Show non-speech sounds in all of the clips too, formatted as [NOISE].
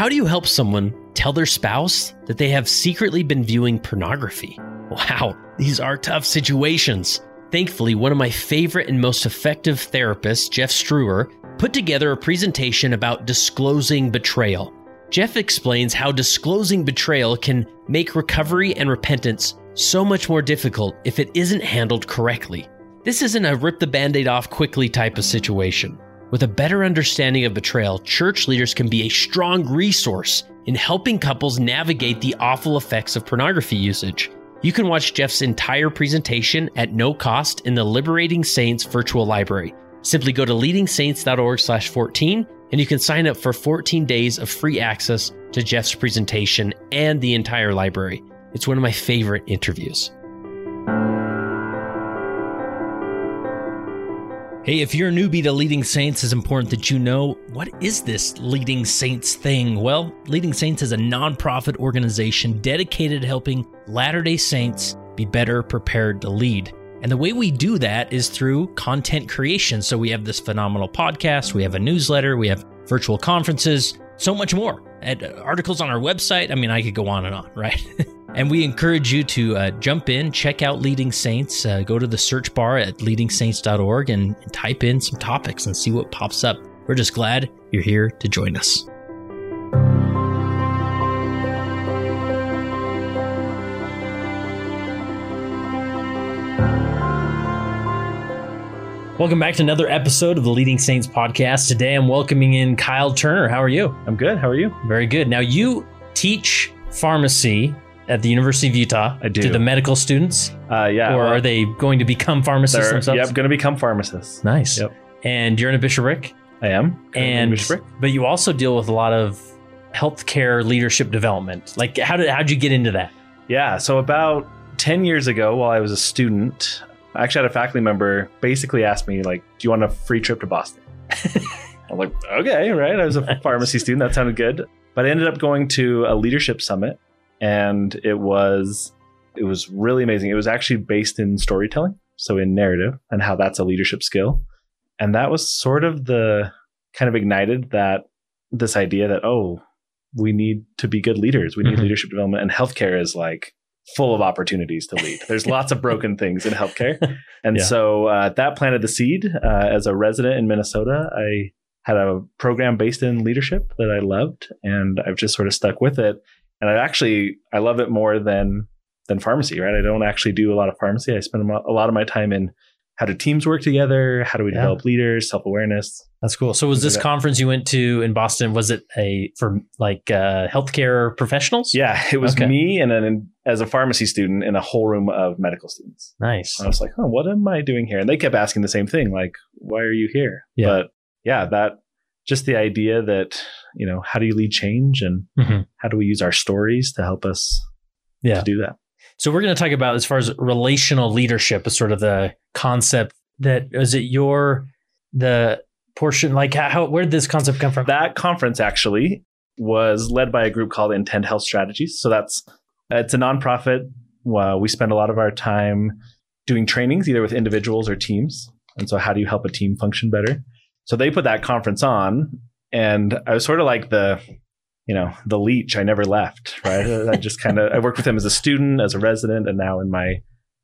How do you help someone tell their spouse that they have secretly been viewing pornography? Wow, these are tough situations. Thankfully, one of my favorite and most effective therapists, Jeff Struer, put together a presentation about disclosing betrayal. Jeff explains how disclosing betrayal can make recovery and repentance so much more difficult if it isn't handled correctly. This isn't a rip the band aid off quickly type of situation. With a better understanding of betrayal, church leaders can be a strong resource in helping couples navigate the awful effects of pornography usage. You can watch Jeff's entire presentation at no cost in the Leading Saints virtual library. Simply go to leadingsaints.org/14 and you can sign up for 14 days of free access to Jeff's presentation and the entire library. It's one of my favorite interviews. Hey, if you're a newbie to Leading Saints, it's important that you know what is this Leading Saints thing? Well, Leading Saints is a nonprofit organization dedicated to helping Latter day Saints be better prepared to lead. And the way we do that is through content creation. So we have this phenomenal podcast, we have a newsletter, we have virtual conferences, so much more. And articles on our website. I mean, I could go on and on, right? [LAUGHS] and we encourage you to uh, jump in, check out Leading Saints, uh, go to the search bar at leadingsaints.org and, and type in some topics and see what pops up. We're just glad you're here to join us. Welcome back to another episode of the Leading Saints podcast. Today I'm welcoming in Kyle Turner. How are you? I'm good. How are you? Very good. Now, you teach pharmacy at the University of Utah. I do. To the medical students? Uh, yeah. or well, are they going to become pharmacists themselves? Yep, going to become pharmacists. Nice. Yep. And you're in a bishopric? I am. and Bishopsburg. but you also deal with a lot of healthcare leadership development. Like how did how'd you get into that? Yeah. So about 10 years ago, while I was a student, I actually had a faculty member basically ask me, like, do you want a free trip to Boston? [LAUGHS] I'm like, okay, right. I was a pharmacy student. That sounded good. But I ended up going to a leadership summit and it was it was really amazing. It was actually based in storytelling, so in narrative and how that's a leadership skill. And that was sort of the kind of ignited that this idea that oh, we need to be good leaders. We need Mhm. leadership development and healthcare is like full of opportunities to lead. There's [LAUGHS] lots of broken things in healthcare. [LAUGHS] And Yeah. so uh, that planted the seed. Uh, as a resident in Minnesota, I had a program based in leadership that I loved, and I've just sort of stuck with it. And I actually I love it more than than pharmacy. Right? I don't actually do a lot of pharmacy. I spend a lot of my time in how do teams work together? How do we Yeah. develop leaders? Self awareness. That's cool. So was this Yeah. conference you went to in Boston? Was it a for like uh, healthcare professionals? Yeah, it was Okay. me and then as a pharmacy student in a whole room of medical students. Nice. I was like, oh, what am I doing here? And they kept asking the same thing, like, why are you here? Yeah. But yeah, that just the idea that, you know, how do you lead change and Mhm. how do we use our stories to help us Yeah. to do that? So we're going to talk about as far as relational leadership is sort of the concept that is it your the portion like how, how where did this concept come from? That conference actually was led by a group called Intend Health Strategies. So that's it's a nonprofit. Well, we spend a lot of our time doing trainings either with individuals or teams. And so how do you help a team function better? So they put that conference on and I was sort of like the you know, the leech. I never left, right? I just kind of I worked with him as a student, as a resident, and now in my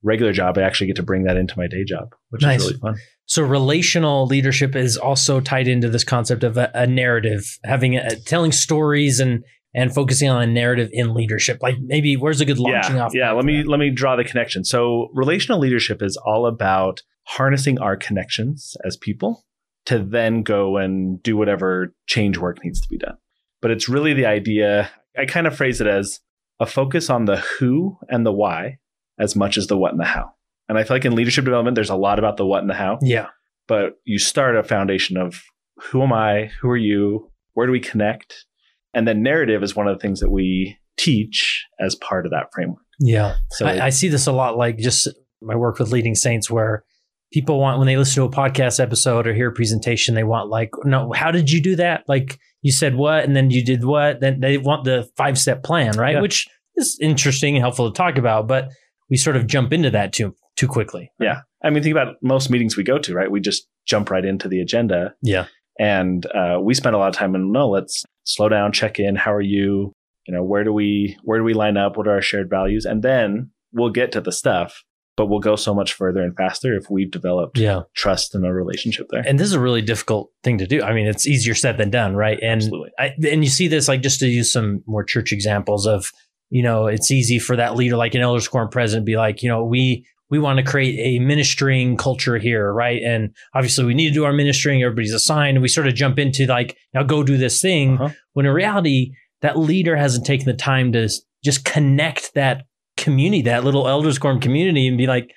regular job I actually get to bring that into my day job, which Nice. is really fun. So relational leadership is also tied into this concept of a, a narrative, having a, telling stories and and focusing on a narrative in leadership. Like maybe where's a good launching yeah, off? Yeah, let me that? let me draw the connection. So relational leadership is all about harnessing our connections as people to then go and do whatever change work needs to be done. But it's really the idea, I kind of phrase it as a focus on the who and the why as much as the what and the how. And I feel like in leadership development, there's a lot about the what and the how, Yeah. but you start a foundation of who am I? Who are you? Where do we connect? And then narrative is one of the things that we teach as part of that framework. Yeah. So I, I see this a lot, like just my work with leading saints, where people want when they listen to a podcast episode or hear a presentation, they want like, no, how did you do that? Like you said what, and then you did what? Then they want the five step plan, right? Yeah. Which is interesting and helpful to talk about, but we sort of jump into that too too quickly. Yeah. I mean, think about most meetings we go to, right? We just jump right into the agenda. Yeah. And uh, we spend a lot of time in no, let's slow down, check in. How are you? You know, where do we where do we line up? What are our shared values? And then we'll get to the stuff, but we'll go so much further and faster if we've developed Yeah. trust in a relationship there. And this is a really difficult thing to do. I mean, it's easier said than done, right? And Absolutely. I, and you see this like just to use some more church examples of, you know, it's easy for that leader, like an elders quorum president, be like, you know, we we want to create a ministering culture here, right? And obviously, we need to do our ministering. Everybody's assigned, and we sort of jump into like, now go do this thing. Uh-huh. When in reality, that leader hasn't taken the time to just connect that community, that little elders quorum community, and be like,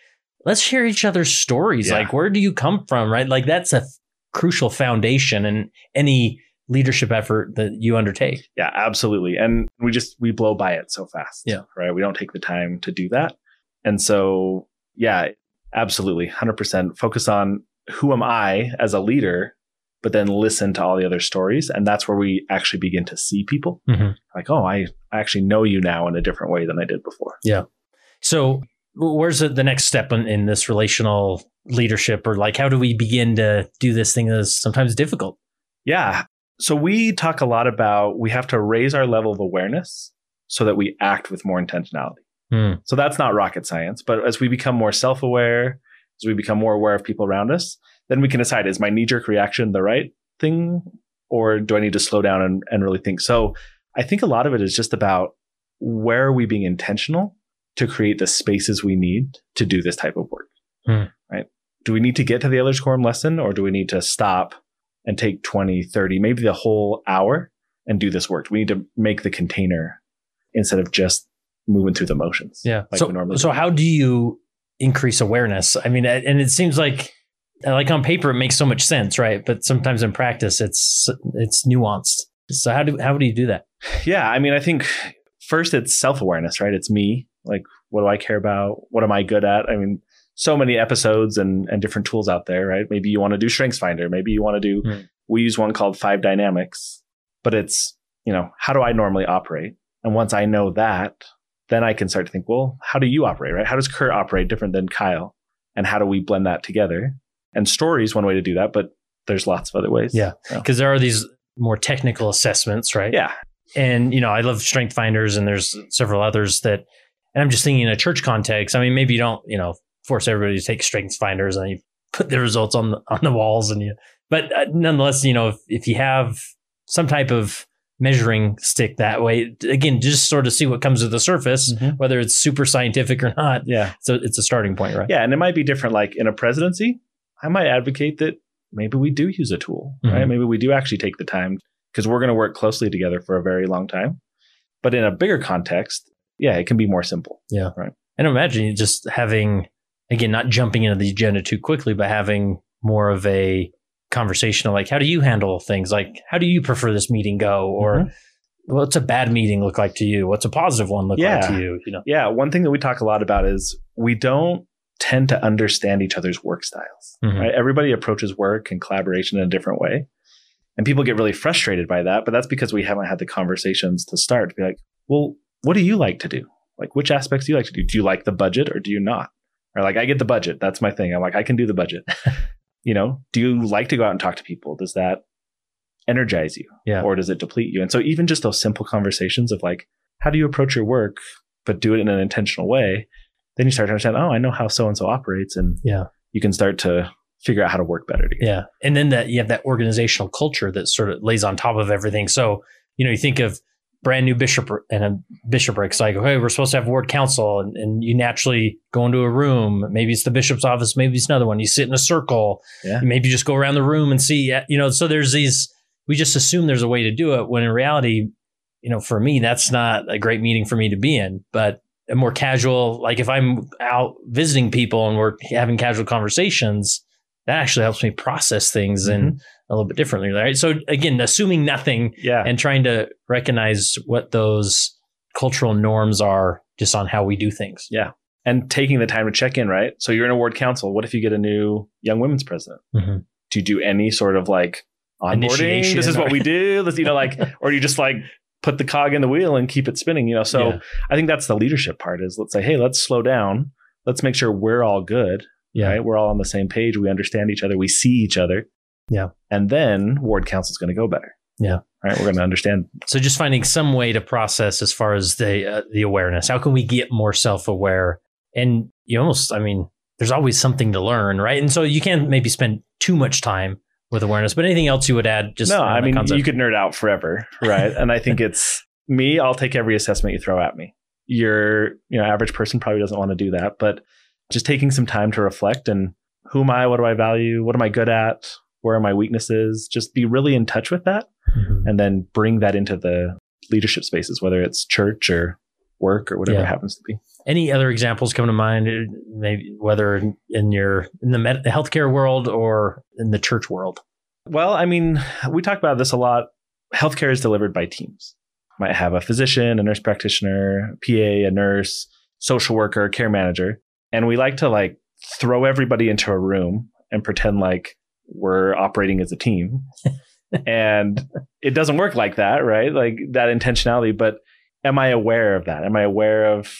let's share each other's stories. Yeah. Like, where do you come from, right? Like, that's a crucial foundation in any leadership effort that you undertake. Yeah, absolutely. And we just we blow by it so fast. Yeah. Right. We don't take the time to do that. And so, yeah, absolutely. 100% focus on who am I as a leader, but then listen to all the other stories. And that's where we actually begin to see people Mhm. like, oh, I, I actually know you now in a different way than I did before. Yeah. So, where's the, the next step in, in this relational leadership, or like, how do we begin to do this thing that's sometimes difficult? Yeah. So we talk a lot about we have to raise our level of awareness so that we act with more intentionality. Hmm. So that's not rocket science, but as we become more self-aware, as we become more aware of people around us, then we can decide is my knee-jerk reaction the right thing or do I need to slow down and, and really think? So I think a lot of it is just about where are we being intentional to create the spaces we need to do this type of work. Hmm. Right? Do we need to get to the Elders Quorum lesson or do we need to stop and take 20, 30, maybe the whole hour and do this work? Do We need to make the container instead of just moving through the motions. Yeah. Like so, we normally so do. how do you increase awareness? I mean, and it seems like, like on paper, it makes so much sense, right? But sometimes in practice, it's it's nuanced. So how do how do you do that? Yeah, I mean, I think first it's self awareness, right? It's me. Like, what do I care about? What am I good at? I mean, so many episodes and and different tools out there, right? Maybe you want to do Strengths Finder. Maybe you want to do. Hmm. We use one called Five Dynamics, but it's you know how do I normally operate? And once I know that, then I can start to think, well, how do you operate, right? How does Kurt operate different than Kyle? And how do we blend that together? And stories one way to do that, but there's lots of other ways. Yeah. So, Because there are these more technical assessments, right? yeah. and you know i love strength finders and there's several others that and i'm just thinking in a church context i mean maybe you don't you know force everybody to take Strength finders and you put the results on the [LAUGHS] on the walls and you but uh, nonetheless you know if, if you have some type of measuring stick that way again just sort of see what comes to the surface Mhm. whether it's super scientific or not Yeah. so it's a starting point right Yeah, and it might be different. Like in a presidency, I might advocate that maybe we do use a tool, right? Mhm. Maybe we do actually take the time because we're going to work closely together for a very long time. But in a bigger context, yeah, it can be more simple. Yeah. Right. And imagine just having again not jumping into the agenda too quickly but having more of a conversation of like how do you handle things like how do you prefer this meeting go or Mhm. what's a bad meeting look like to you what's a positive one look like to you you know Yeah, one thing that we talk a lot about is we don't tend to understand each other's work styles. Mhm. Right? Everybody approaches work and collaboration in a different way. And people get really frustrated by that, but that's because we haven't had the conversations to start to be like, well, what do you like to do? Like, which aspects do you like to do? Do you like the budget or do you not? Or like, I get the budget. That's my thing. I'm like, I can do the budget. [LAUGHS] you know, do you like to go out and talk to people? Does that energize you? Yeah. Or does it deplete you? And so even just those simple conversations of like, how do you approach your work, but do it in an intentional way? Then you start to understand, oh, I know how so and so operates. And Yeah. you can start to figure out how to work better together. yeah and then that you have that organizational culture that sort of lays on top of everything so you know you think of brand new bishop and a bishoprics like okay we're supposed to have ward council and, and you naturally go into a room maybe it's the bishop's office maybe it's another one you sit in a circle Yeah. maybe just go around the room and see you know so there's these we just assume there's a way to do it when in reality you know for me that's not a great meeting for me to be in but more casual like if i'm out visiting people and we're having casual conversations that actually helps me process things in a little bit differently right so again assuming nothing Yeah. and trying to recognize what those cultural norms are just on how we do things Yeah. and taking the time to check in, right? So you're in a ward council. What if you get a new young women's president? Mhm. Do you do any sort of like onboarding? Initiation This is what we do. Let's, you know, like, [LAUGHS] or do you just like put the cog in the wheel and keep it spinning? You know, so Yeah. I think that's the leadership part is let's say, hey, let's slow down. Let's make sure we're all good. yeah Right. We're all on the same page. We understand each other. We see each other. Yeah. And then ward council is going to go better. Yeah. Right. We're going to understand. So just finding some way to process as far as the uh, the awareness. How can we get more self aware? And you almost, I mean, there's always something to learn, right? And so you can't maybe spend too much time with awareness. But anything else you would add? Just no, I mean, you could nerd out forever. Right. and I think [LAUGHS] it's me. I'll take every assessment you throw at me. Your, you know, average person probably doesn't want to do that, but just taking some time to reflect and who am I? What do I value? What am I good at? Where are my weaknesses? Just be really in touch with that Mhm. and then bring that into the leadership spaces, whether it's church or work or whatever Yeah. it happens to be. Any other examples come to mind? uh, Maybe whether in- your in the, med- the healthcare world or in the church world. Well, I mean, we talk about this a lot. Healthcare is delivered by teams. Might have a physician, a nurse practitioner, a PA, a nurse, social worker, care manager, and we like to like throw everybody into a room and pretend like we're operating as a team. [LAUGHS] and it doesn't work like that, right? Like that intentionality, but am I aware of that? Am I aware of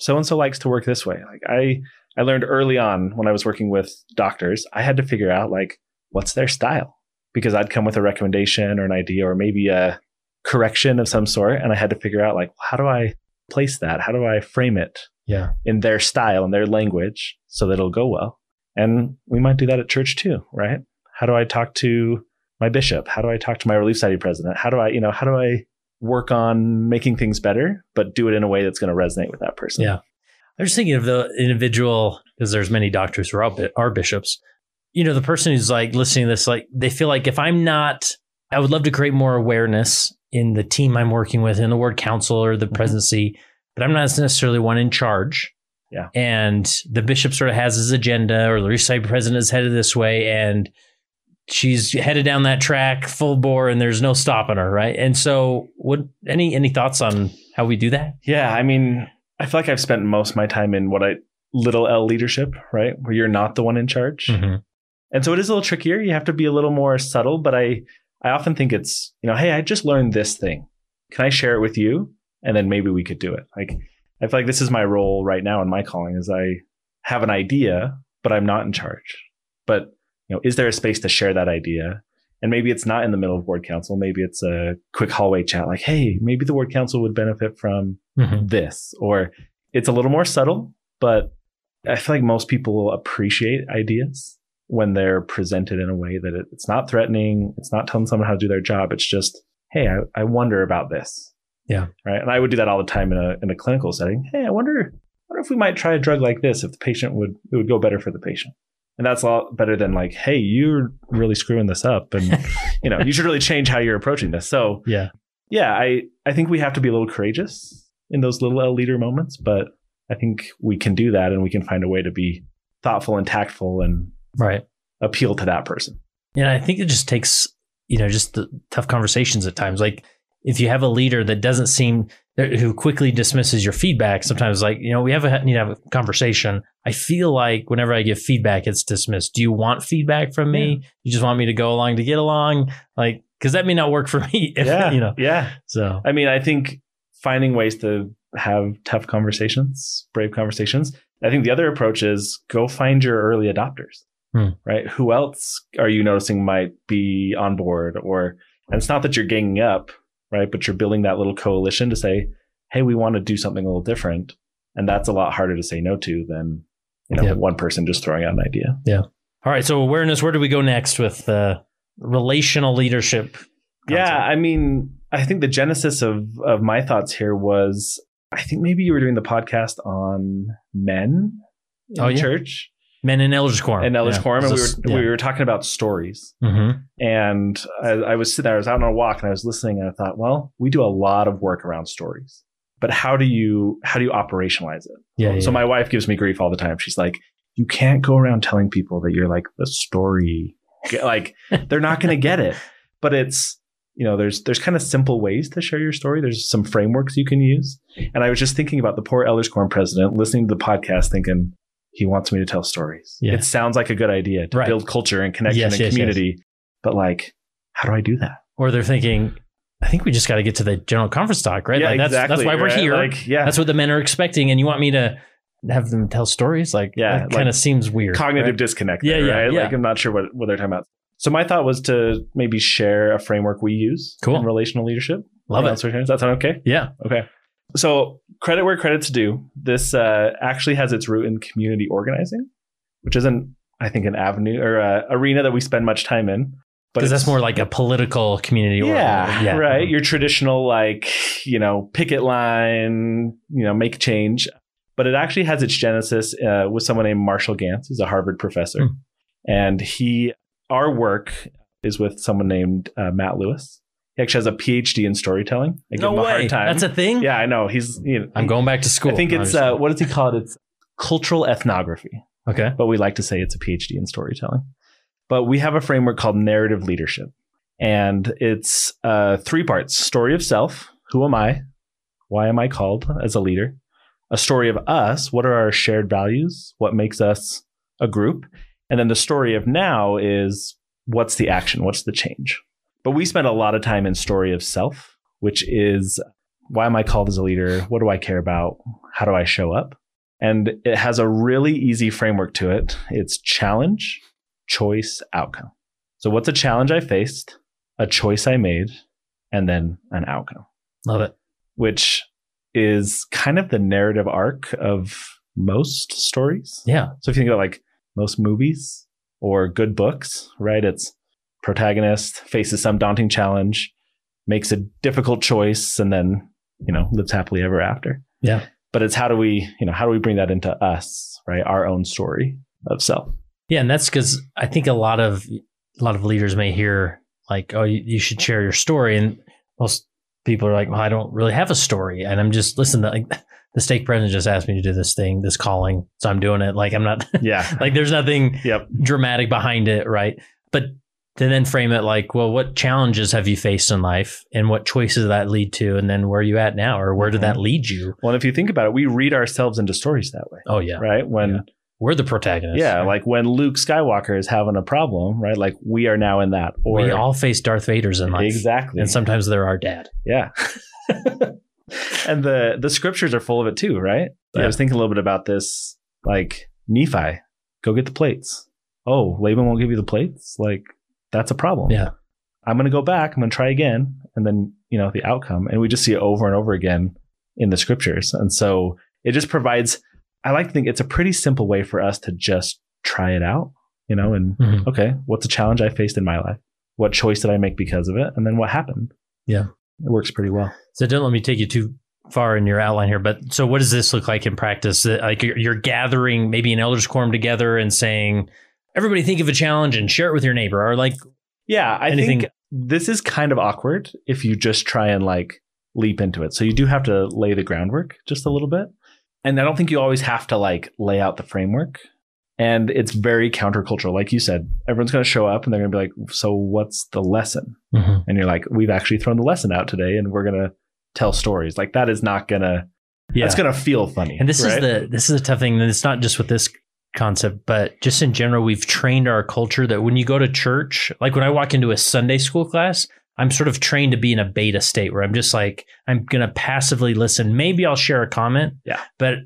so and so likes to work this way? Like I I learned early on when I was working with doctors, I had to figure out like what's their style because I'd come with a recommendation or an idea or maybe a correction of some sort and I had to figure out like how do I place that? How do I frame it Yeah. in their style and their language so that it'll go well? And we might do that at church too, right? How do I talk to my bishop? How do I talk to my Relief Society president? How do I, you know, how do I work on making things better, but do it in a way that's going to resonate with that person? Yeah. I'm just thinking of the individual because there's many doctors who are, are bishops. You know, the person who's like listening to this, like they feel like if I'm not, I would love to create more awareness in the team I'm working with, in the ward council or the Mhm. presidency, but I'm not necessarily one in charge. Yeah. And the bishop sort of has his agenda, or the Society president is headed this way, and she's headed down that track full bore, and there's no stopping her, right? And so, what any any thoughts on how we do that? Yeah, I mean, I feel like I've spent most of my time in what I little L leadership, right? Where you're not the one in charge. Mm-hmm. And so it is a little trickier. You have to be a little more subtle, but I I often think it's, you know, hey, I just learned this thing. Can I share it with you? And then maybe we could do it. Like I feel like this is my role right now in my calling is I have an idea, but I'm not in charge. But, you know, is there a space to share that idea? And maybe it's not in the middle of ward council. Maybe it's a quick hallway chat like, hey, maybe the ward council would benefit from Mhm. this. Or it's a little more subtle, but I feel like most people appreciate ideas when they're presented in a way that it, it's not threatening. It's not telling someone how to do their job. It's just, hey, I, I wonder about this. Yeah. Right. And I would do that all the time in a in a clinical setting. Hey, I wonder, wonder if we might try a drug like this if the patient would it would go better for the patient. And that's a lot better than like, hey, you're really screwing this up, and [LAUGHS] you know, you should really change how you're approaching this. So Yeah. yeah, I I think we have to be a little courageous in those little L leader moments, but I think we can do that, and we can find a way to be thoughtful and tactful and Right. appeal to that person. And I think it just takes, you know, just the tough conversations at times. Like if you have a leader that doesn't seem who quickly dismisses your feedback, sometimes like, you know, we have a need to have a conversation. I feel like whenever I give feedback, it's dismissed. Do you want feedback from me? You just want me to go along to get along? Like, because that may not work for [LAUGHS] me. If, yeah, You know, yeah. so I mean, I think finding ways to have tough conversations, brave conversations. I think the other approach is go find your early adopters, Hmm. right? Who else are you noticing might be on board? Or, and it's not that you're ganging up, right? But you're building that little coalition to say, hey, we want to do something a little different. And that's a lot harder to say no to than, you know, Yeah. one person just throwing out an idea. Yeah. All right. So awareness, where do we go next with uh, relational leadership? Yeah. I mean, I think the genesis of of my thoughts here was I think maybe you were doing the podcast on men in Oh, yeah. church Men in elders quorum. and elders Yeah. quorum, and we were yeah. we were talking about stories. Mhm. And I, I was sitting there, I was out on a walk, and I was listening, and I thought, well, we do a lot of work around stories, but how do you how do you operationalize it? Yeah, so yeah. my wife gives me grief all the time. She's like, you can't go around telling people that you're like the story, like [LAUGHS] they're not going to get it. But it's you know there's there's kind of simple ways to share your story. There's some frameworks you can use. And I was just thinking about the poor Elders Quorum president listening to the podcast, thinking he wants me to tell stories. Yeah. It sounds like a good idea to Right. build culture and connection Yes, and yes, yes. community, but like, how do I do that? or they're thinking, I think we just got to get to the general conference talk, right? Yeah, like that's exactly, that's why we're right? here. Like, yeah, That's what the men are expecting, and you want me to have them tell stories? Like, Yeah, that kind of seems weird. cognitive right? disconnect. Yeah, there, yeah, right? yeah. Like I'm not sure what, what they're talking about. So my thought was to maybe share a framework we use Cool. in relational leadership. Love it. That sound okay? Yeah. Okay. So credit where credit's due. This uh, actually has its root in community organizing, which isn't, I think, an avenue or a arena that we spend much time in. Because that's more like a political community. yeah, organ- right. Your traditional like you know picket line, you know, make change. But it actually has its genesis uh, with someone named Marshall Ganz. who's a Harvard professor, Hmm. and he our work is with someone named uh, Matt Lewis. He actually has a PhD in storytelling. I give No him a way. hard time. That's a thing. yeah, I know. He's you know, I'm going back to school. I think No, it's just- uh, what does he call it? It's cultural ethnography okay. but we like to say it's a PhD in storytelling. But we have a framework called narrative leadership, and it's uh, three parts: story of self, who am I, why am I called as a leader, a story of us, what are our shared values, what makes us a group, and then the story of now is what's the action, what's the change. But we spend a lot of time in story of self, which is why am I called as a leader, what do I care about, how do I show up. And it has a really easy framework to it. It's challenge, choice, outcome. So, what's a challenge I faced, a choice I made, and then an outcome, Love it. which is kind of the narrative arc of most stories. Yeah. So, if you think about like most movies or good books, right? It's protagonist faces some daunting challenge, makes a difficult choice, and then, you know, lives happily ever after Yeah. but it's how do we you know how do we bring that into us right our own story of self Yeah, and that's because I think a lot of a lot of leaders may hear like, "Oh, you, you should share your story," and most people are like, "Well, I don't really have a story," and I'm just listen. To, like [LAUGHS] the stake president just asked me to do this thing, this calling, so I'm doing it. Like I'm not yeah [LAUGHS] like there's nothing yep dramatic behind it, right? But to then frame it like, well, what challenges have you faced in life, and what choices that lead to, and then where are you at now, or where did that mm-hmm. lead you? well if you think about it we read ourselves into stories that way. Oh yeah, right? When Yeah. we're the protagonists. yeah, right? like when luke skywalker is having a problem right? Like we are now in that or we all face Darth Vader's in life, exactly. And sometimes they're our dad. yeah. [LAUGHS] And the the scriptures are full of it too right? I was thinking a little bit about this like nephi go get the plates. Oh laban won't give you the plates? Like that's a problem Yeah. i'm going to go back i'm going to try again and then you know the outcome and we just see it over and over again in the scriptures and so it just provides i like to think it's a pretty simple way for us to just try it out you know and Mhm. okay what's a challenge i faced in my life what choice did i make because of it and then what happened Yeah. it works pretty well So don't let me take you too far in your outline here, but so what does this look like in practice? Like you're gathering maybe an elders quorum together and saying, everybody think of a challenge and share it with your neighbor, or like, Yeah, I Anything- think this is kind of awkward if you just try and like leap into it. So you do have to lay the groundwork just a little bit. And I don't think you always have to like lay out the framework. And it's very countercultural. Like you said, everyone's going to show up and they're going to be like, So what's the lesson? Mm-hmm. And you're like, We've actually thrown the lesson out today and we're going to tell stories. Like that is not going to, yeah. that's going to feel funny. and this right? is the this is a tough thing. And it's not just with this concept, but just in general, we've trained our culture that when you go to church, like when I walk into a Sunday school class, I'm sort of trained to be in a beta state where I'm just like, I'm going to passively listen. Maybe I'll share a comment. Yeah. But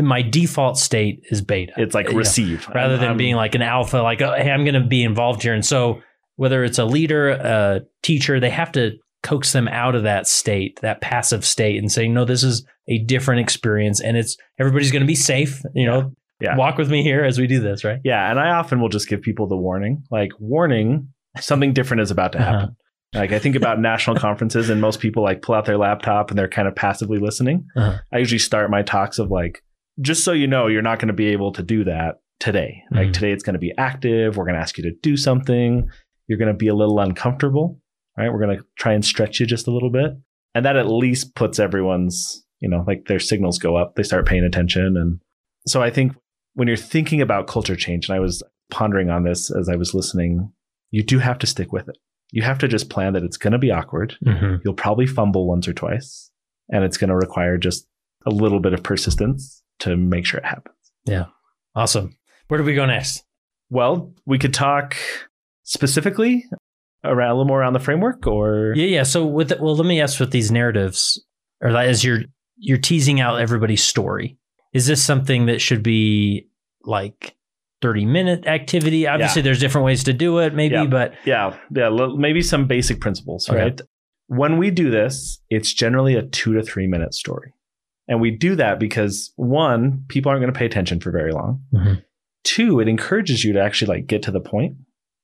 my default state is beta. it's like You know, receive rather than I'm- being like an alpha, like, oh, hey, I'm going to be involved here. And so, whether it's a leader, a teacher, they have to coax them out of that state, that passive state, and say, no, this is a different experience, and it's everybody's going to be safe. You know, Yeah. walk with me here as we do this, right? Yeah, and I often will just give people the warning, like warning, something different is about to Uh-huh. happen. Like I think about [LAUGHS] national conferences, and most people like pull out their laptop and they're kind of passively listening. Uh-huh. I usually start my talks of like, just so you know, you're not going to be able to do that today. Like Mhm. today, it's going to be active. We're going to ask you to do something. You're going to be a little uncomfortable, right? We're going to try and stretch you just a little bit, and that at least puts everyone's, you know, like their signals go up. They start paying attention, and so I think when you're thinking about culture change, and I was pondering on this as I was listening, you do have to stick with it. You have to just plan that it's going to be awkward. Mm-hmm. You'll probably fumble once or twice, and it's going to require just a little bit of persistence to make sure it happens. Yeah. Awesome. Where do we go next? Well, we could talk specifically around a little more around the framework, or Yeah, yeah. So with the, well, let me ask with these narratives, or like, as you're you're teasing out everybody's story, is this something that should be like 30 minute activity? Obviously, there's different ways to do it, maybe, Yeah. but Yeah, yeah, maybe some basic principles, Okay. right? When we do this, it's generally a two to three minute story. And we do that because one, people aren't going to pay attention for very long. Mhm. Two, it encourages you to actually like get to the point.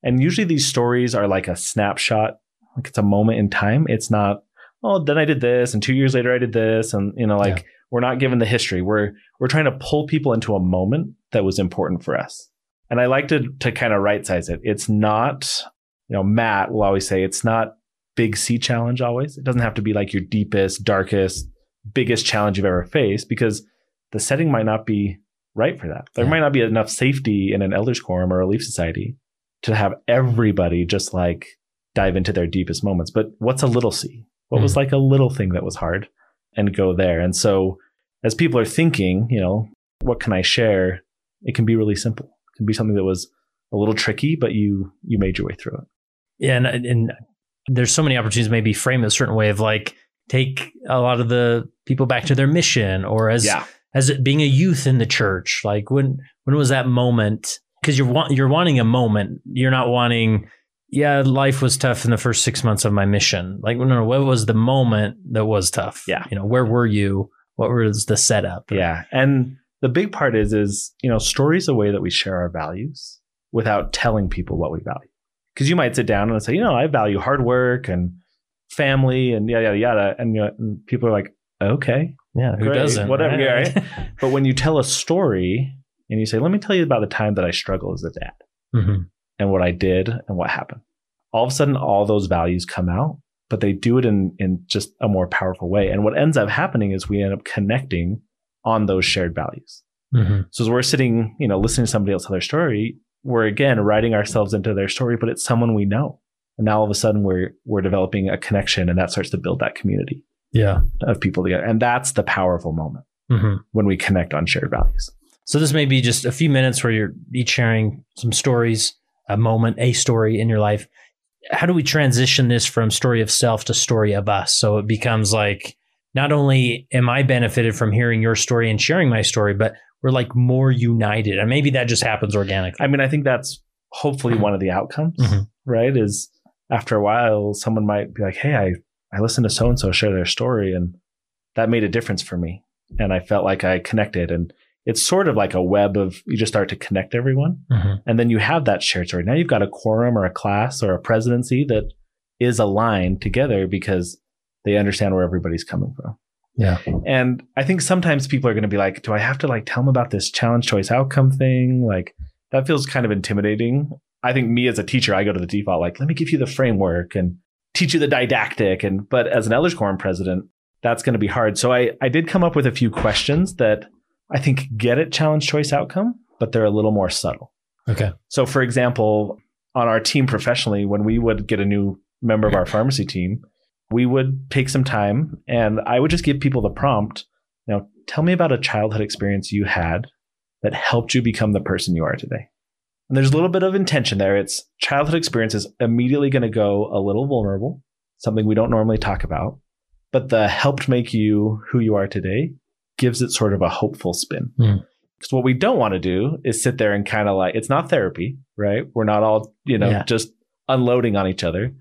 And usually these stories are like a snapshot, like it's a moment in time. It's not, oh, then I did this, and two years later I did this, and you know, like Yeah. We're not given the history. We're we're trying to pull people into a moment that was important for us. And I like to to kind of right size it. It's not, you know, Matt will always say it's not big C challenge always. It doesn't have to be like your deepest, darkest, biggest challenge you've ever faced because the setting might not be right for that. There Yeah. might not be enough safety in an elders quorum or a Relief Society to have everybody just like dive into their deepest moments. But what's a little C? What was hmm. like a little thing that was hard and go there? And so as people are thinking, you know, what can I share? It can be really simple. It can be something that was a little tricky, but you you made your way through it. Yeah, and, and there's so many opportunities maybe frame it a certain way of like take a lot of the people back to their mission or as as it being a youth in the church. Like when when was that moment? Because you're want, you're wanting a moment. You're not wanting. Yeah, life was tough in the first six months of my mission. Like, no, no, what was the moment that was tough? Yeah. you know, where were you? What was the setup? Yeah. And the big part is is, you know, stories a way that we share our values without telling people what we value. Because you might sit down and say, you know, I value hard work and family and yada yada yada. And, you know, and people are like, okay. yeah. Who Great, doesn't? whatever, right? yeah, [LAUGHS] But when you tell a story and you say, let me tell you about the time that I struggled as a dad Mhm. And what I did and what happened. All of a sudden, all those values come out, but they do it in, in just a more powerful way. And what ends up happening is we end up connecting on those shared values. Mhm. So as we're sitting, you know, listening to somebody else tell their story, we're again writing ourselves into their story, but it's someone we know. And now all of a sudden we're we're developing a connection and that starts to build that community Yeah. of people together. And that's the powerful moment Mhm. when we connect on shared values. So this may be just a few minutes where you're each sharing some stories, a moment, a story in your life. How do we transition this from story of self to story of us? So it becomes like not only am I benefited from hearing your story and sharing my story, but we're like more united. And maybe that just happens organically. I mean, I think that's hopefully one of the outcomes, Mhm. right? Is after a while, someone might be like, Hey, I, I listened to so and so share their story and that made a difference for me. And I felt like I connected. And it's sort of like a web of you just start to connect everyone. Mhm. And then you have that shared story. Now you've got a quorum or a class or a presidency that is aligned together because they understand where everybody's coming from. Yeah. And I think sometimes people are going to be like, do I have to like tell them about this challenge choice outcome thing? Like that feels kind of intimidating. I think me as a teacher, I go to the default, like, let me give you the framework and teach you the didactic. And, but as an Elders Quorum president, that's going to be hard. So I, I did come up with a few questions that I think get at challenge choice outcome, but they're a little more subtle. Okay. So, for example, on our team professionally, when we would get a new member of our pharmacy team, we would take some time and I would just give people the prompt, Now, tell me about a childhood experience you had that helped you become the person you are today. And there's a little bit of intention there. It's childhood experience is immediately going to go a little vulnerable, something we don't normally talk about. But the helped make you who you are today gives it sort of a hopeful spin. Hmm. Because what we don't want to do is sit there and kind of like, it's not therapy, right? We're not all, you know, Yeah. just unloading on each other.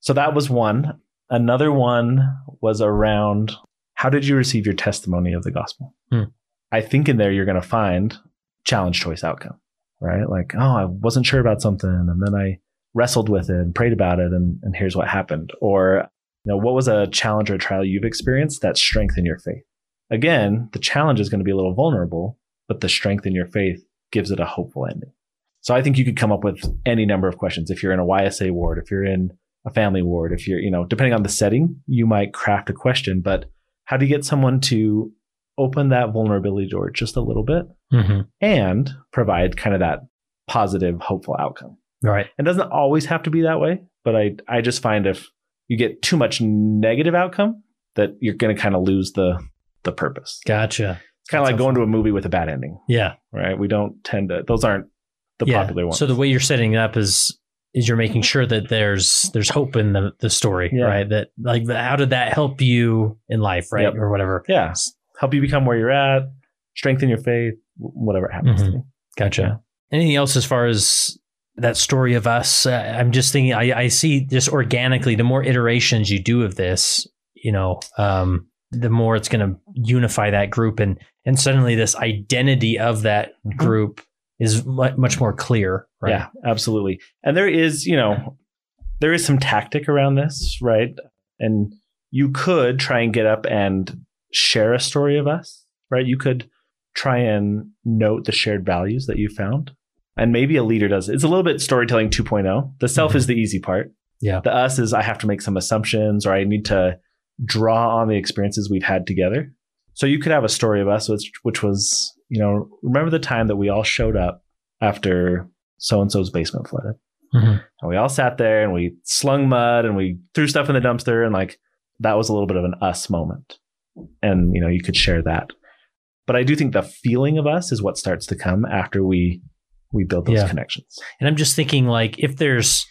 So that was one. Another one was around how did you receive your testimony of the gospel? Hmm. I think in there you're going to find challenge choice outcome, right? Like, oh, I wasn't sure about something and then I wrestled with it and prayed about it and, and here's what happened. Or, you know, what was a challenge or trial you've experienced that strengthened your faith? Again, the challenge is going to be a little vulnerable, but the strength in your faith gives it a hopeful ending. So I think you could come up with any number of questions. If you're in a YSA ward, if you're in a family ward, if you're, you know, depending on the setting, you might craft a question, but how do you get someone to open that vulnerability door just a little bit hmm and provide kind of that positive, hopeful outcome? Right. It doesn't always have to be that way, but I, I just find if you get too much negative outcome, that you're going to kind of lose the, the purpose. Gotcha. It's kind of like going to a movie with a bad ending, Yeah. right? We don't tend to, those aren't the yeah. popular ones. So the way you're setting it up is is you're making sure that there's there's hope in the the story, Yeah. right? That like how did that help you in life, right, Yep. or whatever. yeah, help you become where you're at, strengthen your faith, whatever happens Mhm. to be. Gotcha. Yeah. anything else as far as that story of us? Uh, I'm just thinking, I, I see just organically, the more iterations you do of this, you know, um, the more it's going to unify that group. And, and suddenly this identity of that Mhm. group is much more clear. Right. Yeah, absolutely. And there is, you know, there is some tactic around this, right? And you could try and get up and share a story of us, right? You could try and note the shared values that you found. And maybe a leader does it. It's a little bit storytelling 2.0. The self Mhm. is the easy part. Yeah. The us is I have to make some assumptions or I need to draw on the experiences we've had together. So you could have a story of us, which, which was, you know, remember the time that we all showed up after so and so's basement flooded. Mhm. And we all sat there and we slung mud and we threw stuff in the dumpster and like that was a little bit of an us moment. And you know, you could share that. But I do think the feeling of us is what starts to come after we we build those Yeah. connections. And I'm just thinking, like, if there's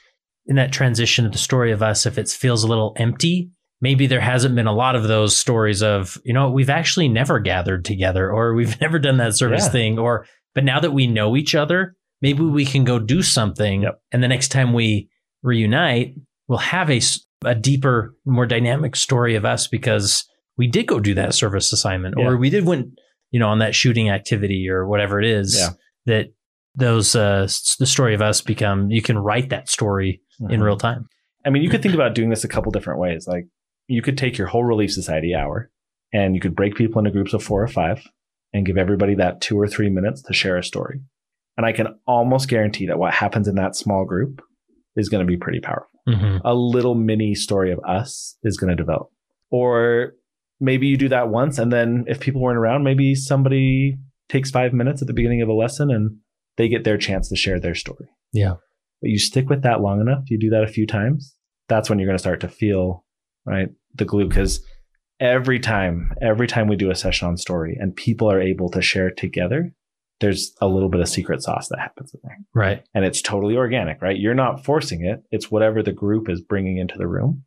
in that transition of the story of us, if it feels a little empty, maybe there hasn't been a lot of those stories of, you know, we've actually never gathered together or we've [LAUGHS] never done that service Yeah. thing. Or, but now that we know each other, maybe we can go do something. Yep. And the next time we reunite, we'll have a a deeper, more dynamic story of us because we did go do that service assignment Yeah. or we did went, you know, on that shooting activity or whatever it is Yeah. that those uh the story of us become you can write that story in Mhm. real time I mean, you could think about doing this a couple different ways. Like you could take your whole Relief Society hour and you could break people into groups of four or five and give everybody that two or three minutes to share a story. And I can almost guarantee that what happens in that small group is going to be pretty powerful. mm-hmm. A little mini story of us is going to develop. Or maybe you do that once and then if people weren't around, maybe somebody takes five minutes at the beginning of a lesson and they get their chance to share their story yeah but you stick with that long enough, you do that a few times, that's when you're going to start to feel right? The glue because every time every time we do a session on story and people are able to share together there's a little bit of secret sauce that happens in there. Right. And it's totally organic right? You're not forcing it. It's whatever the group is bringing into the room.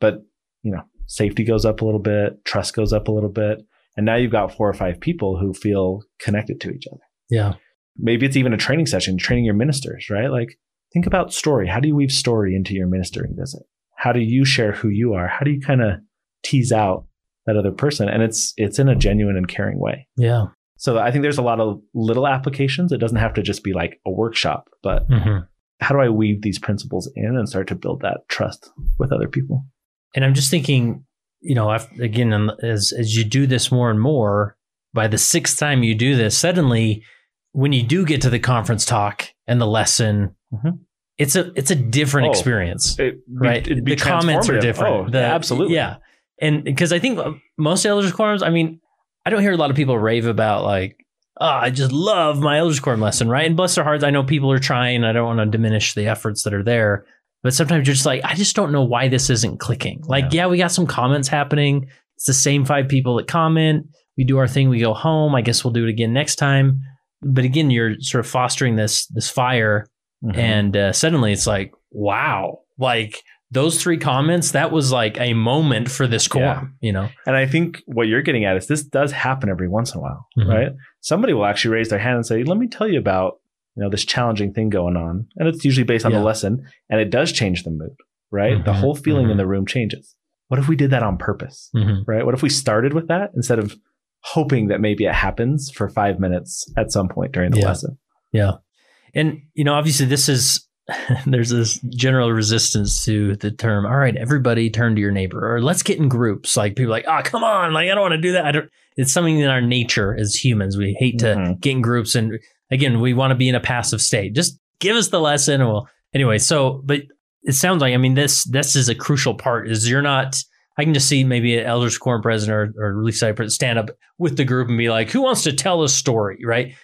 But you know safety goes up a little bit trust goes up a little bit. And now you've got four or five people who feel connected to each other. Yeah. Maybe it's even a training session, training your ministers, right? Like think about story. How do you weave story into your ministering visit? How do you share who you are? How do you kind of tease out that other person? And it's it's in a genuine and caring way. yeah So I think there's a lot of little applications. It doesn't have to just be like a workshop, but hmm how do I weave these principles in and start to build that trust with other people? and i'm just thinking you know again um, as as you do this more and more by the sixth time you do this suddenly when you do get to the conference talk and the lesson Mhm. It's a it's a different Oh, experience It, right? be the comments are different. Oh, The- yeah, absolutely. yeah. And because i think uh, most elders quorums i mean i don't hear a lot of people rave about like oh i just love my elders quorum lesson right? And bless their hearts i know people are trying i don't want to diminish the efforts that are there. But sometimes you're just like i just don't know why this isn't clicking. Like yeah, we got some comments happening. It's the same five people that comment. We do our thing we go home. I guess we'll do it again next time. But again you're sort of fostering this this fire Mhm. and uh, suddenly it's like wow like those three comments that was like a moment for this quorum you know And I think what you're getting at is this does happen every once in a while, Mhm. right? Somebody will actually raise their hand and say, "Let me tell you about you know this challenging thing going on," and it's usually based on Yeah. the lesson, and it does change the mood, right? The Mhm. whole feeling in Mhm. the room changes. What if we did that on purpose, Mhm. right? What if we started with that instead of hoping that maybe it happens for five minutes at some point during the Yeah. lesson? yeah and you know obviously this is [LAUGHS] there's this general resistance to the term all right everybody turn to your neighbor or let's get in groups. Like people are like oh come on like i don't want to do that. I don't it's something in our nature as humans. We hate to Mhm. get in groups and again we want to be in a passive state. Just give us the lesson and we'll anyway so but it sounds like i mean this this is a crucial part is you're not i can just see maybe an elders quorum president or, or society president stand up with the group and be like who wants to tell a story? Right?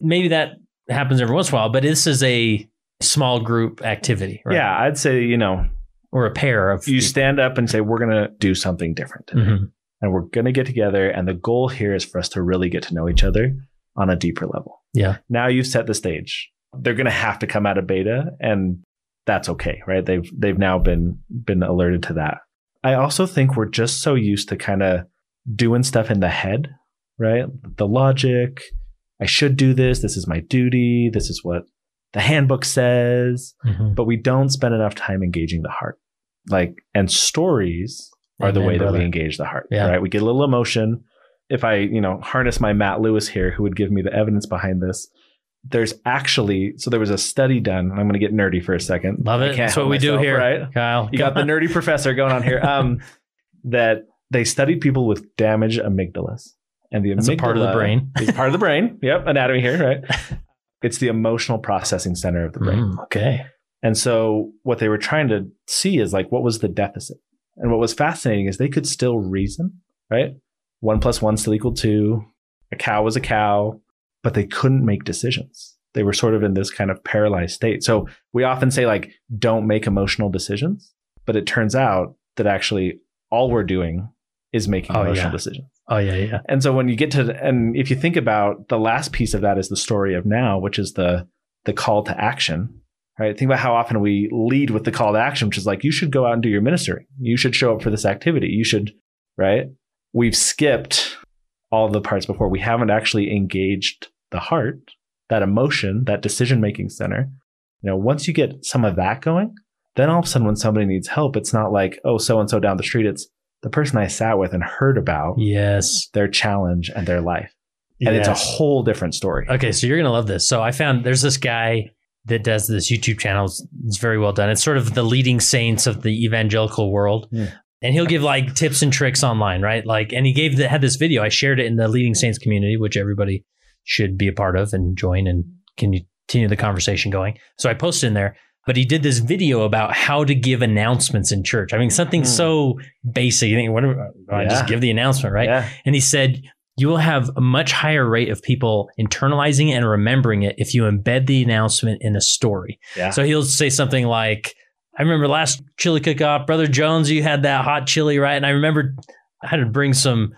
Maybe that happens every once in a while but this is a small group activity right? Yeah, I'd say you know or a pair of you stand up and say we're going to do something different. Mhm. and we're going to get together and the goal here is for us to really get to know each other on a deeper level. Yeah. Now you've set the stage. They're going to have to come out of beta and that's okay right? They've they've now been been alerted to that. I also think we're just so used to kind of doing stuff in the head right? The logic I should do this. This is my duty. This is what the handbook says. Mhm. But we don't spend enough time engaging the heart. Like, and stories are the Amen, way that we engage the heart. Yeah. Right. We get a little emotion. If I, you know, harness my Matt Lewis here, who would give me the evidence behind this, there's actually, so there was a study done. I'm going to get nerdy for a second. Love it. That's what we do here, Right. Kyle. You got the nerdy professor going on here. [LAUGHS] Um, that they studied people with damaged amygdalas, and the That's a part of the brain. is part of the brain. [LAUGHS] Yep, anatomy here, right? [LAUGHS] It's the emotional processing center of the brain. Mm, okay. And so what they were trying to see is like what was the deficit, and what was fascinating is they could still reason, right? One plus one still equal two. A cow was a cow, but they couldn't make decisions. They were sort of in this kind of paralyzed state. So we often say like, don't make emotional decisions, but it turns out that actually all we're doing is making Oh, emotional yeah. decisions. Oh yeah, yeah. And so when you get to and if you think about the last piece of that is the story of now, which is the the call to action. Right? Think about how often we lead with the call to action, which is like you should go out and do your ministry. You should show up for this activity. You should, right? We've skipped all the parts before. We haven't actually engaged the heart, that emotion, that decision making center. You know, once you get some of that going, then all of a sudden when somebody needs help, it's not like, oh, so and so down the street. It's the person I sat with and heard about Yes. their challenge and their life. And it's a whole different story. Okay, so you're gonna love this. So I found there's this guy that does this YouTube channel. It's, very well done. It's sort of the Leading Saints of the evangelical world. Hmm. And he'll give like tips and tricks online, right? Like, and he gave the, had this video. I shared it in the Leading Saints community, which everybody should be a part of and join and continue the conversation going. So I posted in there, but he did this video about how to give announcements in church. I mean, something Hmm. so basic. You think, what? do I Yeah. just give the announcement, right? Yeah. And he said, you will have a much higher rate of people internalizing it and remembering it if you embed the announcement in a story. Yeah. So he'll say something like, I remember last chili cook off, Brother Jones, you had that hot chili, right? And I remember I had to bring some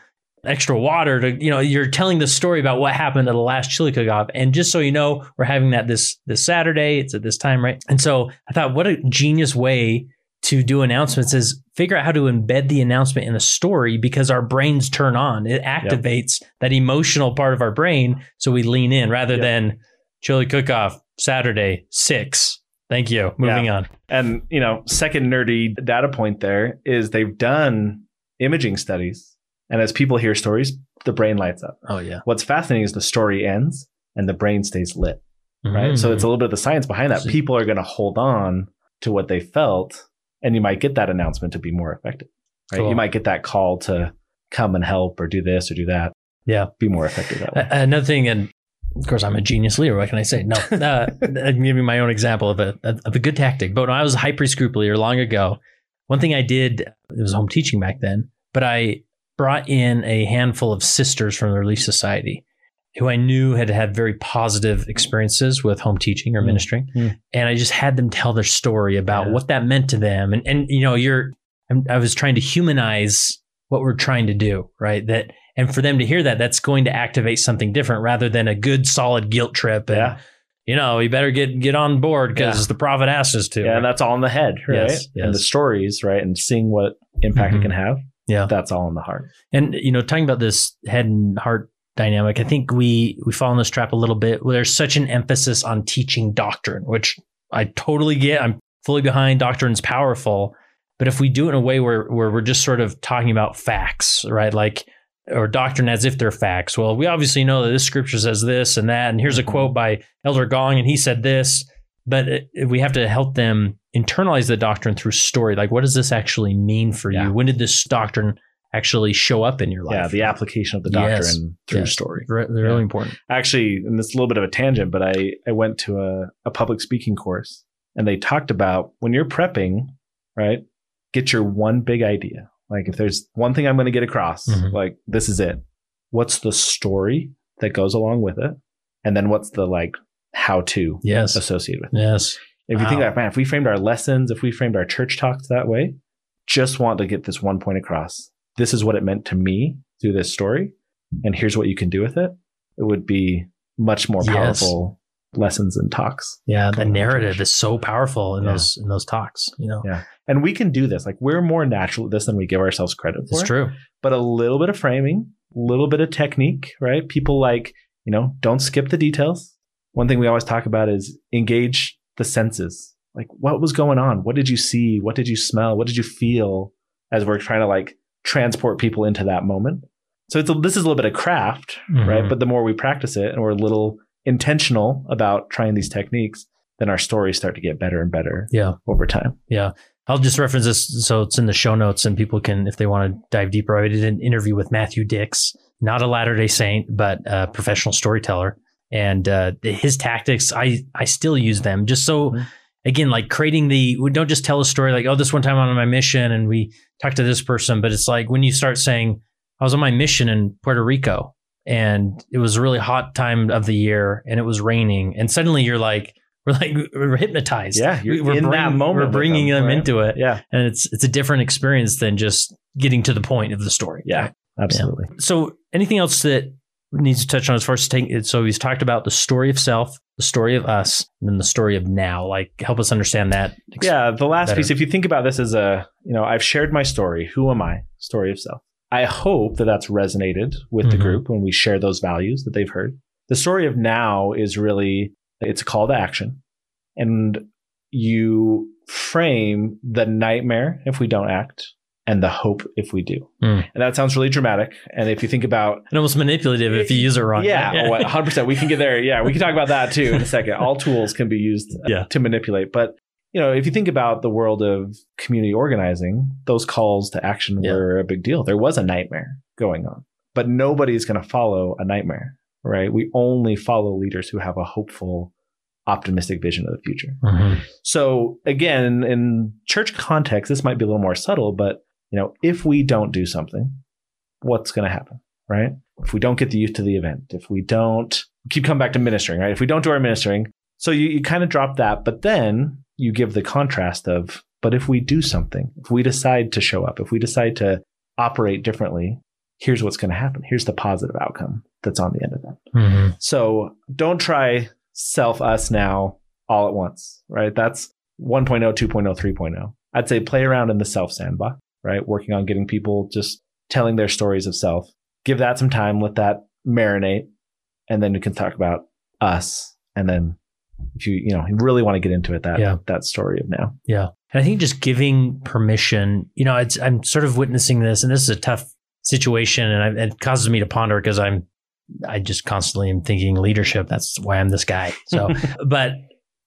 extra water to, you know, you're telling the story about what happened at the last chili cook off. And just so you know, we're having that this this Saturday. It's at this time, right? And so I thought, what a genius way to do announcements is figure out how to embed the announcement in a story because our brains turn on. It activates that emotional part of our brain. So we lean in rather Yep. than chili cook off Saturday, six. Thank you. Moving on. And, you know, second nerdy data point there is they've done imaging studies. And as people hear stories, the brain lights up. Oh, yeah. What's fascinating is the story ends and the brain stays lit, right? So it's a little bit of the science behind that. People are going to hold on to what they felt, and you might get that announcement to be more effective, right? Cool. You might get that call to come and help or do this or do that. Yeah. Be more effective that way. Another thing, and of course, I'm a genius leader. What can I say? No, [LAUGHS] uh, I can give you my own example of a of a good tactic. But when I was a high priest group leader long ago, one thing I did it was home teaching back then, but I brought in a handful of sisters from the Relief Society who I knew had had very positive experiences with home teaching or Mm. ministering, Mm. and I just had them tell their story about Yeah. what that meant to them. And and you know, you're I'm, I was trying to humanize what we're trying to do, right? That and for them to hear that, that's going to activate something different rather than a good solid guilt trip. And, Yeah. you know, you better get get on board because Yeah. the prophet asked us to. Yeah, and that's all in the head, right? Yes, And the stories, right? And seeing what impact Mhm. it can have. Yeah. That's all in the heart. And you know, talking about this head and heart dynamic, I think we we fall in this trap a little bit. Where there's such an emphasis on teaching doctrine, which I totally get. I'm fully behind. Doctrine's powerful, but if we do it in a way where where we're just sort of talking about facts, right? Like or doctrine as if they're facts. Well, we obviously know that this scripture says this and that, and here's a Mhm. quote by Elder Gong, and he said this. But it, we have to help them internalize the doctrine through story. Like, what does this actually mean for Yeah. you? When did this doctrine actually show up in your life? Yeah, the application of the Yes. doctrine through Yes. story. Re- They're really Yeah. important. Actually, and this is a little bit of a tangent, but I, I went to a, a public speaking course and they talked about when you're prepping, right? Get your one big idea. Like if there's one thing I'm going to get across, Mhm. like this is it. What's the story that goes along with it? And then what's the like how to Yes. associated with it? Yes. If you think Wow. that, man, if we framed our lessons, if we framed our church talks that way, just want to get this one point across. This is what it meant to me through this story. And here's what you can do with it. It would be much more Yes. powerful lessons and talks. Yeah. The Coming out of narrative is so powerful in Yeah. those in those talks. You know, Yeah. And we can do this. Like we're more natural at this than we give ourselves credit for. it's true. But a little bit of framing, a little bit of technique, right? People like you know, don't skip the details. One thing we always talk about is engage the senses. Like what was going on? What did you see? What did you smell? What did you feel as we're trying to like transport people into that moment? So it's a, this is a little bit of craft, Mhm. right? But the more we practice it and we're a little intentional about trying these techniques, then our stories start to get better and better Yeah. over time. Yeah. I'll just reference this so it's in the show notes and people can, if they want to dive deeper. I did an interview with Matthew Dicks, not a Latter day Saint, but a professional storyteller. And uh, his tactics, I, I still use them just so, Mhm. again, like creating the, we don't just tell a story like, oh, this one time I'm on my mission and we talked to this person, but it's like when you start saying, I was on my mission in Puerto Rico and it was a really hot time of the year and it was raining. And suddenly you're like, we're like, we're hypnotized. Yeah, we're in that bringing- moment We're bringing them, them, right? into it, Yeah, and it's it's a different experience than just getting to the point of the story. Yeah. absolutely. So, anything else that needs to touch on as far as taking it? So, he's talked about the story of self, the story of us, and then the story of now. Like, help us understand that. Yeah, the last better. piece, if you think about this as a, you know, I've shared my story. Who am I? Story of self. I hope that that's resonated with the Mhm. group when we share those values that they've heard. The story of now is really, it's a call to action. And you frame the nightmare if we don't act and the hope if we do. Mm. And that sounds really dramatic. And if you think about And almost manipulative if you use it wrong. yeah, [LAUGHS] oh, 100%. We can get there. Yeah, we can talk about that too in a second. All [LAUGHS] tools can be used Yeah. to manipulate. But, you know, if you think about the world of community organizing, those calls to action Yeah. were a big deal. There was a nightmare going on, but nobody's going to follow a nightmare, right? We only follow leaders who have a hopeful, optimistic vision of the future. Mhm. So again, in church context, this might be a little more subtle, but you know, if we don't do something, what's going to happen, right? If we don't get the youth to the event, if we don't keep coming back to ministering, right? If we don't do our ministering, so you, you kind of drop that, but then you give the contrast of, but if we do something, if we decide to show up, if we decide to operate differently, here's what's going to happen. Here's the positive outcome that's on the end of that. Mhm. So don't try self us now all at once, right? That's 1.0, 2.0, 3.0. I'd say play around in the self sandbox, right? Working on getting people just telling their stories of self. Give that some time, let that marinate, and then we can talk about us. And then if you, you know, you really want to get into it, that Yeah. that story of now. Yeah. And I think just giving permission, you know, it's, I'm sort of witnessing this, and this is a tough situation, and I, it causes me to ponder because I'm, I just constantly am thinking leadership. That's why I'm this guy. So, [LAUGHS] but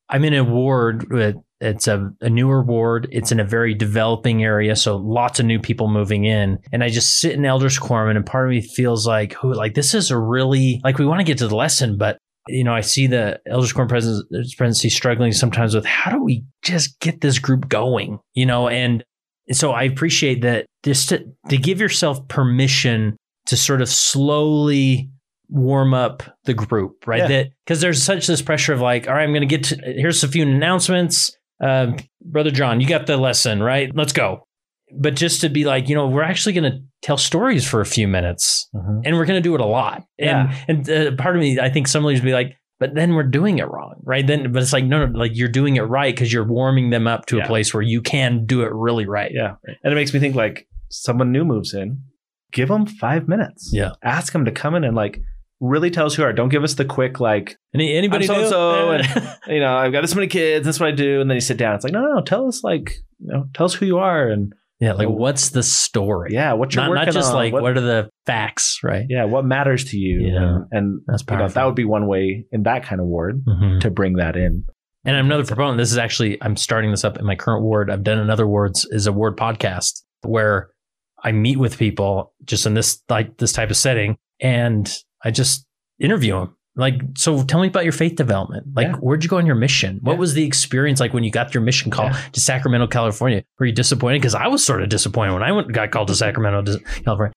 I'm in a ward with, it's a, a newer ward. It's in a very developing area. So lots of new people moving in. And I just sit in elders quorum and a part of me feels like, who, like, this is a really, like, we want to get to the lesson, but you know, I see the elders quorum pres- presidency struggling sometimes with how do we just get this group going, you know, and so I appreciate that just to, to give yourself permission to sort of slowly warm up the group, right? Yeah. That because there's such this pressure of like, all right, I'm going to get to here's a few announcements. Um, Brother John, you got the lesson, right? Let's go. But just to be like, you know, we're actually going to tell stories for a few minutes and we're going to do it a lot. And and uh, part of me, I think some leaders would be like, but then we're doing it wrong, right? Then, but it's like, no, no, like you're doing it right because you're warming them up to Yeah. a place where you can do it really right. Yeah. And it makes me think like someone new moves in, give them five minutes. Yeah. Ask them to come in and like really tell us who you are. Don't give us the quick, like, Any, anybody so-and-so, new? [LAUGHS] you know, I've got this many kids. That's what I do. And then you sit down. It's like, no, no, no. Tell us, like, you know, tell us who you are. And yeah, like what's the story? yeah, what you're not, working not just on. like what, what, are the facts, right? yeah, what matters to you. Yeah. And, and That's you know, powerful. that would be one way in that kind of ward Mhm. to bring that in. And I'm another proponent. This is actually I'm starting this up in my current ward. I've done another wards is a ward podcast where I meet with people just in this like this type of setting, and I just interview them. Like, so tell me about your faith development. Like, Yeah. where'd you go on your mission? What Yeah. was the experience like when you got your mission call Yeah. to Sacramento, California? Were you disappointed? Because I was sort of disappointed when I went got called to Sacramento, California.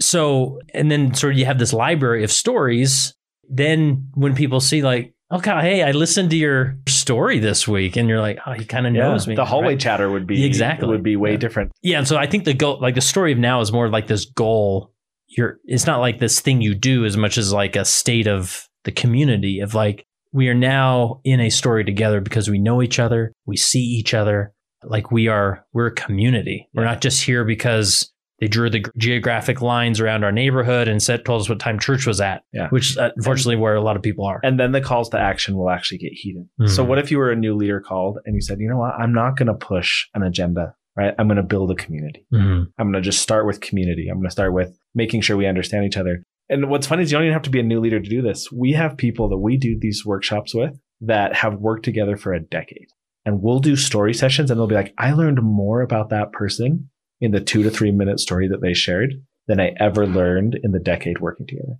So, and then sort of you have this library of stories. Then when people see like, oh, okay, hey, I listened to your story this week, and you're like, oh, he kind of knows me. The hallway right? chatter would be Exactly. would be way different. Yeah, and so I think the goal, like the story of now, is more like this goal. You're, it's not like this thing you do as much as like a state of the community of like we are now in a story together because we know each other, we see each other, like we are we're a community. We're not just here because they drew the geographic lines around our neighborhood and said told us what time church was at. Yeah. which uh, unfortunately where a lot of people are. And then the calls to action will actually get heated. So Mhm. what if you were a new leader called and you said, you know what, I'm not going to push an agenda, right? I'm going to build a community. Mhm. I'm going to just start with community. I'm going to start with making sure we understand each other. And what's funny is you don't even have to be a new leader to do this. We have people that we do these workshops with that have worked together for a decade. And we'll do story sessions and they'll be like, I learned more about that person in the two to three minute story that they shared than I ever learned in the decade working together.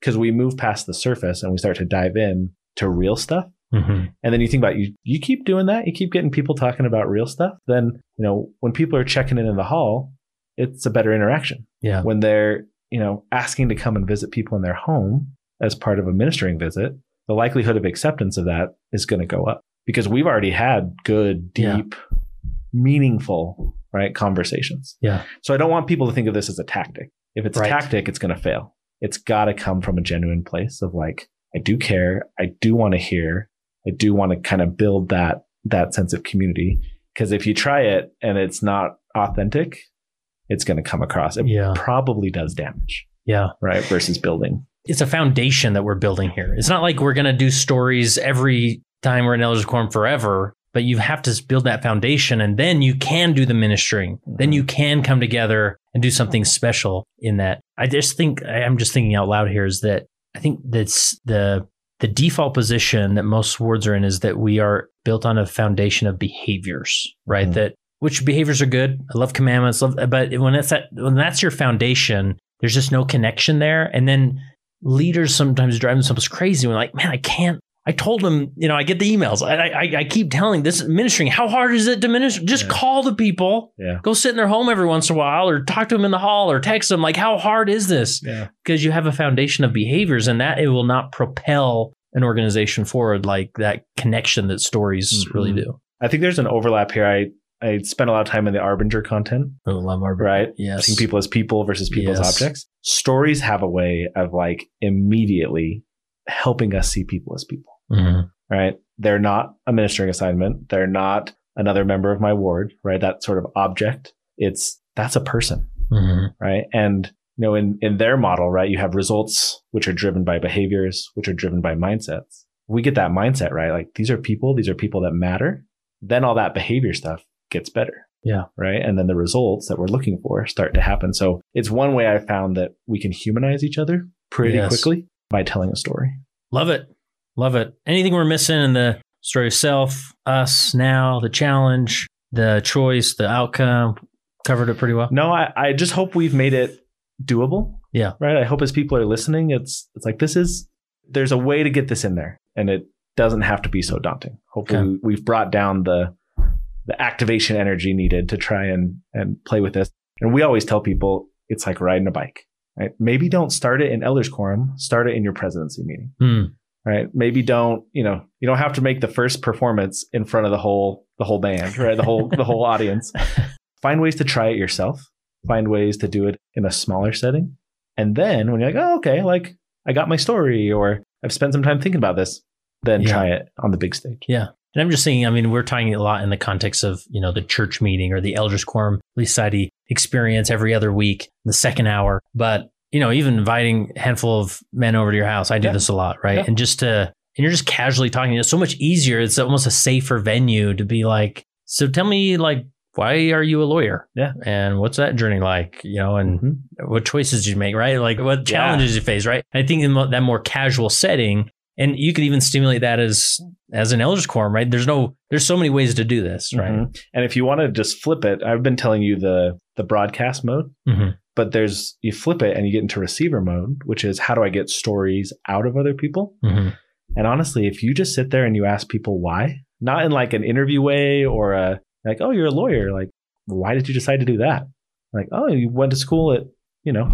Because we move past the surface and we start to dive in to real stuff. Mhm. And then you think about you, you keep doing that, you keep getting people talking about real stuff. Then, you know, when people are checking in in the hall, it's a better interaction. Yeah. When they're, you know, asking to come and visit people in their home as part of a ministering visit, the likelihood of acceptance of that is going to go up because we've already had good, Yeah. deep, meaningful, right, conversations. Yeah. So I don't want people to think of this as a tactic. If it's Right. a tactic, it's going to fail. It's got to come from a genuine place of like, I do care. I do want to hear. I do want to kind of build that, that sense of community. Cause if you try it and it's not authentic, it's going to come across. It Yeah. probably does damage, Yeah. right? Versus building. It's a foundation that we're building here. It's not like we're going to do stories every time we're in Elders Quorum forever, but you have to build that foundation and then you can do the ministering. Then you can come together and do something special in that. I just think I'm just thinking out loud here is that I think that's the the default position that most wards are in is that we are built on a foundation of behaviors, right? Mhm. That which behaviors are good. I love commandments, love, but when that's that when that's your foundation, there's just no connection there. And then leaders sometimes drive themselves crazy when like, man, I can't. I told them, you know, I get the emails. I, I, I keep telling this ministering. How hard is it to minister? Just Yeah. call the people. Yeah. Go sit in their home every once in a while, or talk to them in the hall, or text them. Like, how hard is this? Yeah. Because you have a foundation of behaviors, and that it will not propel an organization forward like that connection that stories Mhm. really do. I think there's an overlap here. I, I spent a lot of time in the Arbinger content, I love our right? Yes. Seeing people as people versus people as objects. Stories have a way of like immediately helping us see people as people. Mhm. right? They're not a ministering assignment. They're not another member of my ward, right? That sort of object. It's that's a person, Mhm. right? And you know, in in their model, right, you have results which are driven by behaviors, which are driven by mindsets. We get that mindset right. Like these are people. These are people that matter. Then all that behavior stuff gets better. Yeah. Right. And then the results that we're looking for start to happen. So it's one way I found that we can humanize each other pretty Yes. quickly by telling a story. Love it. Love it. Anything we're missing in the story of self, us, now, the challenge, the choice, the outcome, covered it pretty well. No, I, I just hope we've made it doable. Yeah. Right. I hope as people are listening, it's it's like this is there's a way to get this in there, and it doesn't have to be so daunting. Hopefully, Okay. we- we've brought down the the activation energy needed to try and and play with this. And we always tell people it's like riding a bike. Right. Maybe don't start it in elders quorum. Start it in your presidency meeting. Hmm. Right. Maybe don't you know you don't have to make the first performance in front of the whole the whole band. Right. The whole the whole audience [LAUGHS] find ways to try it yourself find ways to do it in a smaller setting and then when you're like oh okay like i got my story or i've spent some time thinking about this then Yeah. try it on the big stage Yeah. And I'm just saying, I mean, we're talking a lot in the context of, you know, the church meeting or the elders quorum, Society experience every other week, the second hour. But, you know, even inviting a handful of men over to your house, I do Yeah. this a lot, right? Yeah. And just to, and you're just casually talking. It's so much easier. It's almost a safer venue to be like, so tell me, like, why are you a lawyer? Yeah. And what's that journey like? You know, and Mhm. what choices did you make, right? Like what Yeah. challenges you face, right? I think in that more casual setting, and you could even stimulate that as as an elders quorum, right? There's no, there's so many ways to do this, right? Mhm. and if you want to just flip it i've been telling you the the broadcast mode Mhm. but there's you flip it and you get into receiver mode which is how do i get stories out of other people Mhm. and honestly if you just sit there and you ask people why not in like an interview way or a like oh you're a lawyer like why did you decide to do that like oh you went to school at you know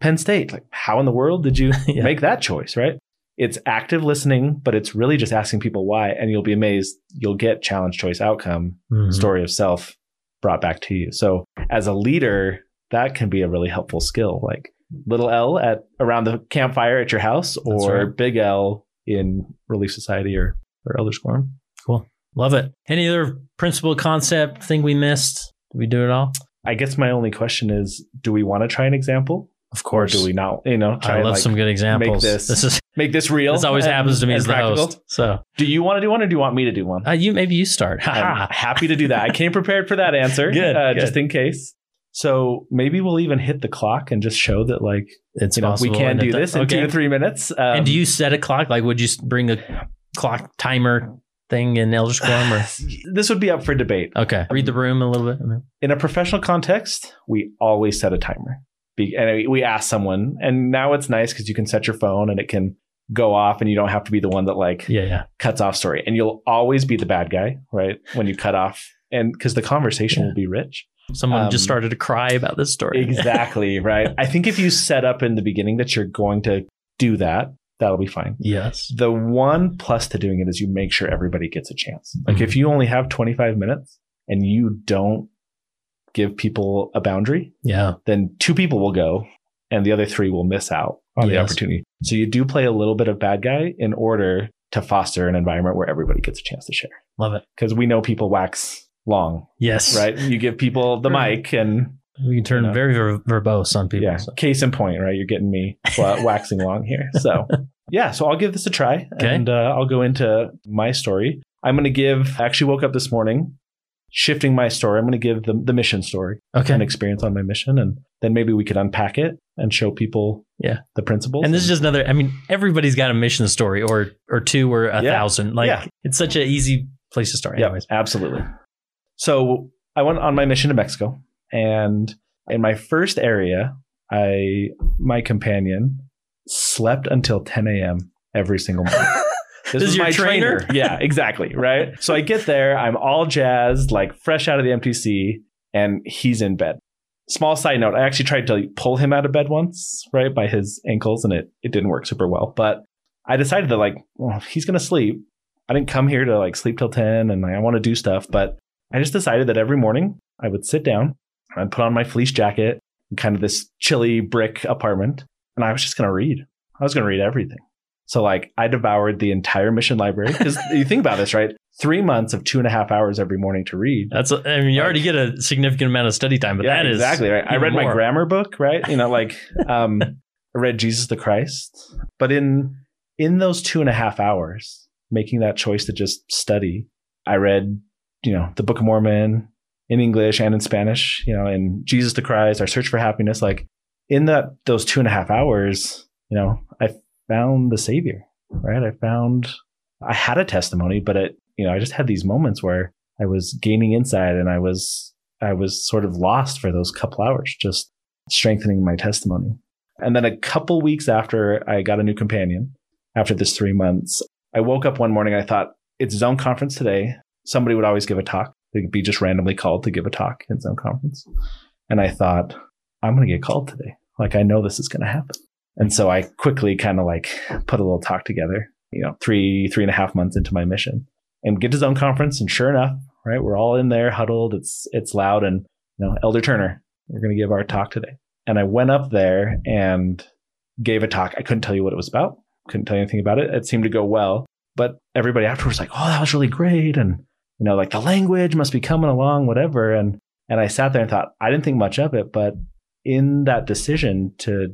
penn state like how in the world did you [LAUGHS] Yeah. make that choice right it's active listening but it's really just asking people why and you'll be amazed you'll get challenge choice outcome Mhm. story of self brought back to you so as a leader that can be a really helpful skill like little l at around the campfire at your house or right. big l in relief society or or elders quorum Love it. Any other principle, concept, thing we missed? Did we do it all? I guess my only question is, do we want to try an example? Of Or course. do we not, you know, try I love like, some good examples. this this is make this real? this always and- happens to me as the practical? host. So Do you want to do one or do you want me to do one? uh, you maybe you start. [LAUGHS] I'm happy to do that. I came prepared for that answer, [LAUGHS] Good, uh, good. just in case. So maybe we'll even hit the clock and just show that, like, It's you know, we can do this in okay. two to three minutes. Um, and do you set a clock? Like, would you bring a clock timer thing in Elders Quorum? Or [SIGHS] this would be up for debate. okay, read the room a little bit. In a professional context, we always set a timer. Be- and we ask someone, and now it's nice because you can set your phone and it can go off, and you don't have to be the one that like Yeah, yeah. cuts off story. And you'll always be the bad guy, right? When you cut off, and because the conversation Yeah. will be rich. Someone Um, just started to cry about this story. Exactly, [LAUGHS] right? I think if you set up in the beginning that you're going to do that, that'll be fine. yes. The one plus to doing it is you make sure everybody gets a chance. Like Mhm. if you only have 25 minutes and you don't give people a boundary, Yeah. then two people will go and the other three will miss out on the opportunity. So you do play a little bit of bad guy in order to foster an environment where everybody gets a chance to share. Love it. Because we know people wax long, Yes. right? You give people the mic and We can turn You know. very ver- verbose on people. yeah, so. case in point, right? You're getting me wa- [LAUGHS] waxing long here. So yeah, so I'll give this a try Okay. and uh, I'll go into my story. I'm going to give, I actually woke up this morning shifting my story. I'm going to give the, the mission story, Okay. an experience on my mission, and then maybe we could unpack it and show people Yeah. the principles. And this is just another. I mean, everybody's got a mission story, or or two, or a Yeah. thousand. Like Yeah. it's such an easy place to start. Yeah, absolutely. So I went on my mission to Mexico, and in my first area, I my companion slept until 10 a.m. every single morning. [LAUGHS] This is your trainer? [LAUGHS] yeah, exactly. Right. So I get there, I'm all jazzed, like fresh out of the MTC, and he's in bed. Small side note: I actually tried to pull him out of bed once, right, by his ankles, and it it didn't work super well. But I decided that like, well, he's gonna sleep. I didn't come here to like sleep till 10 and like, I want to do stuff, but I just decided that every morning I would sit down I'd put on my fleece jacket in kind of this chilly brick apartment and I was just going to read. I was going to read everything. So like I devoured the entire mission library because [LAUGHS] you think about this, right? Three months of two and a half hours every morning to read. that's. A, I mean, you already get a significant amount of study time, but yeah, that is exactly right. I read my grammar book, right? You know, like [LAUGHS] um, I read Jesus the Christ, but in in those two and a half hours, making that choice to just study, I read, you know, the Book of Mormon in English and in Spanish, you know, and Jesus the Christ, Our Search for Happiness. Like in that those two and a half hours, you know, I found the Savior, right? I found I had a testimony, but it, you know, I just had these moments where I was gaining insight and I was I was sort of lost for those couple hours, just strengthening my testimony. And then a couple weeks after I got a new companion, after this three months, I woke up one morning. I thought it's zone conference today. Somebody would always give a talk. They'd be just randomly called to give a talk in zone conference. And I thought, I'm going to get called today. Like, I know this is going to happen. And so I quickly kind of like put a little talk together, you know, three, three and a half months into my mission and get to zone conference. And sure enough, right, we're all in there huddled. It's, it's loud. And, you know, Elder Turner, we're going to give our talk today. And I went up there and gave a talk. I couldn't tell you what it was about. Couldn't tell you anything about it. It seemed to go well, but everybody afterwards like, "Oh, that was really great," and you know, like the language must be coming along, whatever. And and I sat there and thought, I didn't think much of it, but in that decision to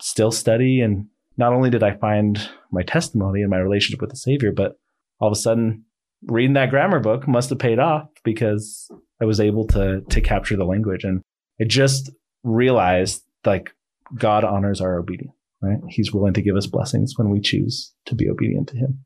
still study, and not only did I find my testimony and my relationship with the Savior, but all of a sudden, reading that grammar book must have paid off because I was able to to capture the language, and I just realized like God honors our obedience right? He's willing to give us blessings when we choose to be obedient to Him.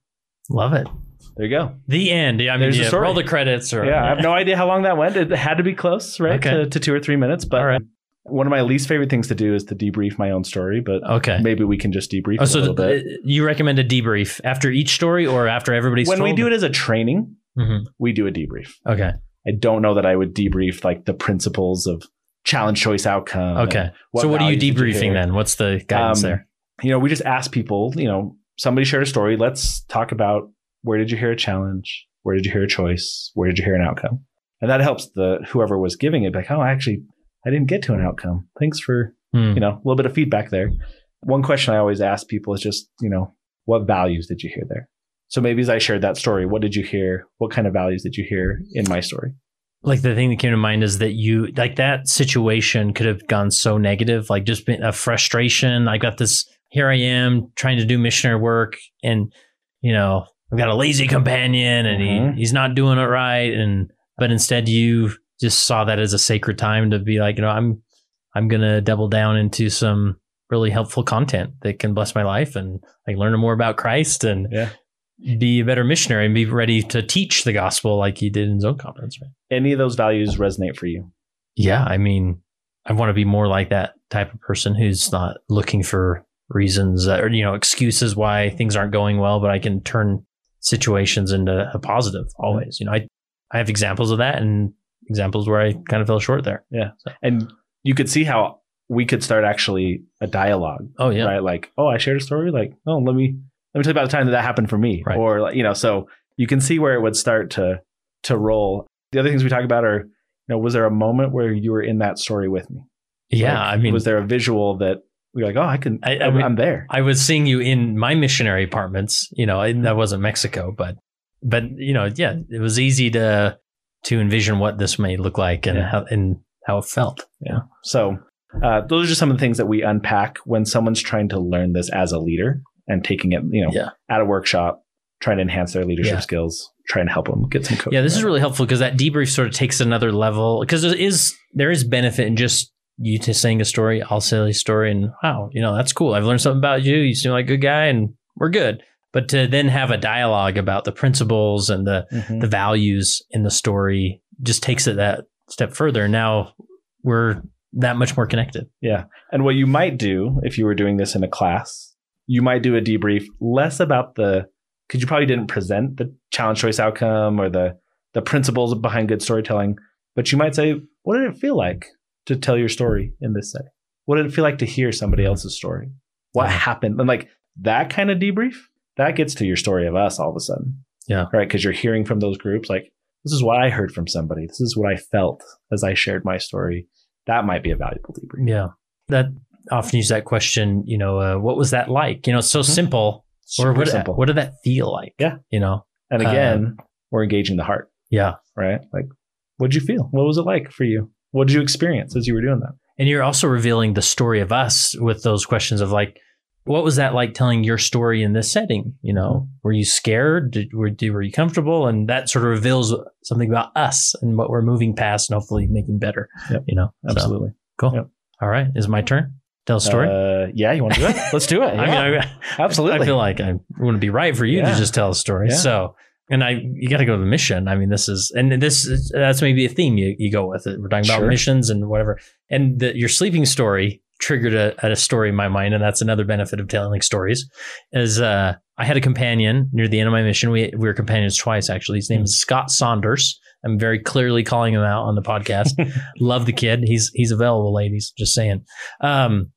love it. There you go. The end. Yeah, I mean, There's the yeah, story. roll the credits. Or Yeah, I have no idea how long that went. It had to be close, right? Okay. To, to two or three minutes. But All right. One of my least favorite things to do is to debrief my own story. But Okay. maybe we can just debrief Oh, a so the, bit. you recommend a debrief after each story or after everybody's story. When we do it as a training, Mhm. we do a debrief. Okay. I don't know that I would debrief like the principles of challenge, choice, outcome. Okay. what so what are you debriefing hear. then? What's the guidance Um, there? you know, we just ask people, you know, somebody shared a story. Let's talk about where did you hear a challenge? Where did you hear a choice? Where did you hear an outcome? And that helps the whoever was giving it, be like, oh, actually, I didn't get to an outcome. Thanks for, Hmm. you know, a little bit of feedback there. One question I always ask people is just, you know, what values did you hear there? So maybe as I shared that story, what did you hear? What kind of values did you hear in my story? like the thing that came to mind is that you like that situation could have gone so negative, like just been a frustration. I got this. Here I am trying to do missionary work, and you know I've got a lazy companion, and Mhm. he he's not doing it right. And but instead, you just saw that as a sacred time to be like, you know, I'm I'm gonna double down into some really helpful content that can bless my life and like learn more about Christ and Yeah. be a better missionary and be ready to teach the gospel like he did in zone conference. Right? Any of those values resonate for you? Yeah, I mean, I want to be more like that type of person who's not looking for reasons uh, or you know excuses why things aren't going well, but I can turn situations into a positive always. You know, I I have examples of that and examples where I kind of fell short there. Yeah. And you could see how we could start actually a dialogue, Oh yeah, right? Like, oh, I shared a story. Like, oh, let me let me tell you about the time that that happened for me, Right. or like, you know, so you can see where it would start to to roll. The other things we talk about are, you know, was there a moment where you were in that story with me? yeah. Like, I mean, was there a visual that you're like, oh, I can, I- I I, mean- am there. I was seeing you in my missionary apartments. You know, and that wasn't Mexico, but but you know, yeah, it was easy to to envision what this may look like and Yeah. how and how it felt. Yeah. So uh, those are just some of the things that we unpack when someone's trying to learn this as a leader and taking it, you know, Yeah. at a workshop, trying to enhance their leadership Yeah. skills, trying to help them get some coaching. Yeah, this is really helpful because that debrief sort of takes another level because there is there is benefit in just you to saying a story, I'll say a story, and wow, you know that's cool. I've learned something about you. You seem like a good guy, and we're good. But to then have a dialogue about the principles and the Mhm. the values in the story just takes it that step further. Now we're that much more connected. Yeah. And what you might do if you were doing this in a class, you might do a debrief less about the because you probably didn't present the challenge choice outcome or the the principles behind good storytelling, but you might say, what did it feel like to tell your story in this setting? What did it feel like to hear somebody else's story? What happened? And like that kind of debrief, that gets to your story of us all of a sudden. Yeah. Right. Because you're hearing from those groups like, this is what I heard from somebody. This is what I felt as I shared my story. That might be a valuable debrief. Yeah, that often use that question. You know, uh, what was that like? You know, it's so Mhm. simple. Super or what, simple. what did that feel like? Yeah. you know. And Uh, again, we're engaging the heart, Yeah. right? Like, what'd you feel? What was it like for you? What did you experience as you were doing that? And you're also revealing the story of us with those questions of like, what was that like telling your story in this setting? You know, were you scared? Did, were, were you comfortable? And that sort of reveals something about us and what we're moving past and hopefully making better. Yep. You know, So, Absolutely. cool. Yep. All right. Is it my turn? Tell a story. Uh, yeah, you want to do it? [LAUGHS] Let's do it. I mean, I, absolutely. I feel like I wouldn't be right for you Yeah. to just tell a story. Yeah. So, and I, you got to go to the mission. I mean, this is, and this is, that's maybe a theme you, you go with it. We're talking about missions and whatever. And the, your sleeping story triggered a, a story in my mind. And that's another benefit of telling stories is, uh, I had a companion near the end of my mission. We, we were companions twice, actually. His name is Scott Saunders. I'm very clearly calling him out on the podcast. [LAUGHS] Love the kid. He's, he's available, ladies. Just saying. Um,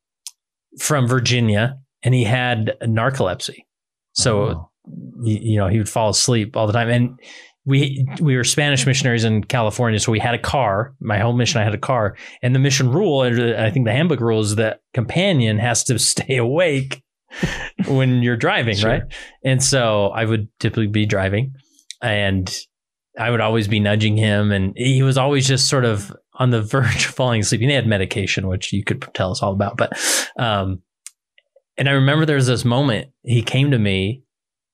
from Virginia and he had narcolepsy. So, Oh. you know, he would fall asleep all the time. And we we were Spanish missionaries in California, so we had a car. My home mission, I had a car, and the mission rule, I think the handbook rule is that companion has to [LAUGHS] stay awake when you're driving, Sure. right? And so I would typically be driving, and I would always be nudging him, and he was always just sort of on the [LAUGHS] verge of falling asleep. And he had medication, which you could tell us all about, but um, and I remember there was this moment he came to me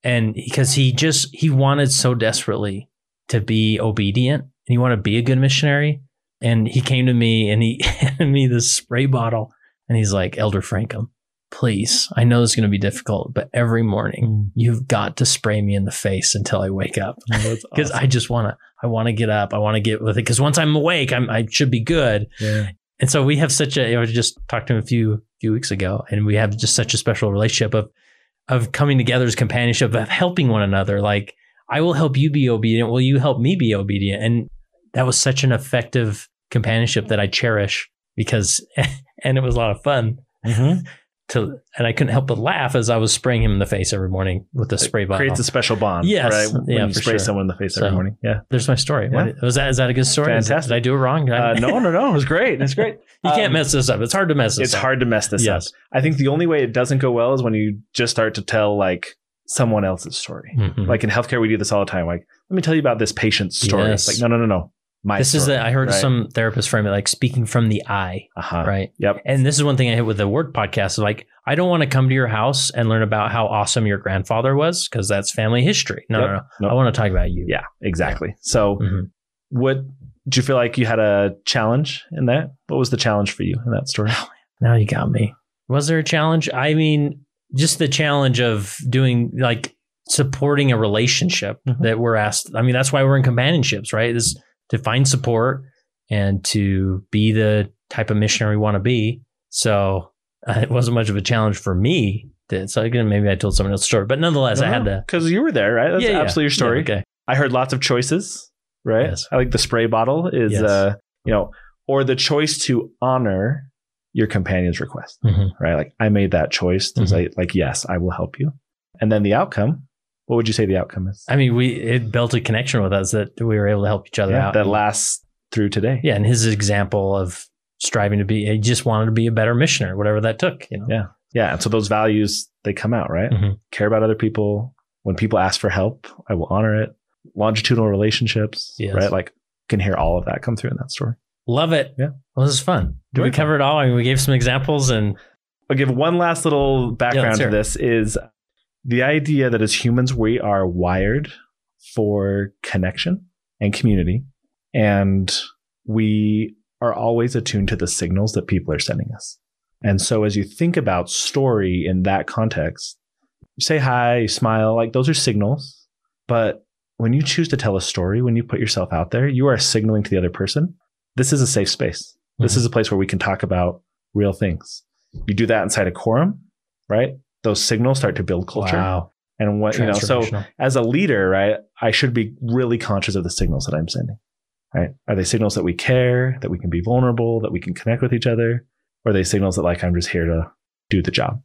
and because he just he wanted so desperately to be obedient and he wanted to be a good missionary. And he came to me and he [LAUGHS] handed me this spray bottle and he's like elder Francom please i know this is going to be difficult but every morning mm. you've got to spray me in the face until i wake up. Oh, because [LAUGHS] i just want to i want to get up i want to get with it because once i'm awake I'm, i should be good. Yeah. and so we have such a i just talked to him a few few weeks ago, and we have just such a special relationship of of coming together as companionship, of helping one another. Like I will help you be obedient. Will you help me be obedient? And that was such an effective companionship that I cherish because, [LAUGHS] and it was a lot of fun Mhm. To, and I couldn't help but laugh as I was spraying him in the face every morning with the spray bottle. Creates a special bond. Yes. Right? When Yeah, you spray sure. someone in the face So- every morning. Yeah. There's my story. Yeah. What- was that is that a good story? Is- Fantastic. Did I do it wrong? Uh, no, no, no. It was great. It's great. [LAUGHS] you can't Um, mess this up. It's hard to mess this It's up. It's hard to mess this Yes. up. I think the only way it doesn't go well is when you just start to tell like someone else's story. Mhm. Like in healthcare, we do this all the time. Like, let me tell you about this patient's story. Yes. Like, no, no, no, no. My this is story, the, I heard right? some therapists frame it like speaking from the I, uh-huh. right? Yep. And this is one thing I hit with the word podcast. Is like, I don't want to come to your house and learn about how awesome your grandfather was because that's family history. No, Yep. no, no. Nope. I want to talk about you. Yeah, exactly. So, Mhm. what do you feel like you had a challenge in that? What was the challenge for you in that story? Now you got me. Was there a challenge? I mean, just the challenge of doing like supporting a relationship Mhm. that we're asked. I mean, that's why we're in companionships, right? Is to find support and to be the type of missionary we want to be. So uh, [LAUGHS] it wasn't much of a challenge for me. To, so again, maybe I told someone else's story, but nonetheless, I had to. because you were there, right? That's Yeah, yeah. absolutely your story. Yeah, okay. I heard lots of choices, right? Yes. I like the spray bottle is, Yes. uh, you know, or the choice to honor your companion's request, Mhm. right? Like I made that choice to Mhm. say, like, yes, I will help you. And then the outcome, what would you say the outcome is? I mean, we it built a connection with us that we were able to help each other Yeah, out. that lasts through today. yeah, and his example of striving to be, he just wanted to be a better missionary, whatever that took. You know. Yeah. Yeah. And so those values, they come out, right? Mhm. Care about other people. When people ask for help, I will honor it. Longitudinal relationships, Yes. right? Like can hear all of that come through in that story. Love it. Yeah. Well, this is fun. Did we cover it all? I mean, we gave some examples and I'll give one last little background let's to this is the idea that as humans, we are wired for connection and community. And we are always attuned to the signals that people are sending us. And so as you think about story in that context, you say hi, you smile, like those are signals. But when you choose to tell a story, when you put yourself out there, you are signaling to the other person, this is a safe space. This Mhm. is a place where we can talk about real things. You do that inside a quorum, right? Those signals start to build culture. Wow. And what, you know, so as a leader, right, I should be really conscious of the signals that I'm sending, right? Are they signals that we care, that we can be vulnerable, that we can connect with each other? Or are they signals that like I'm just here to do the job?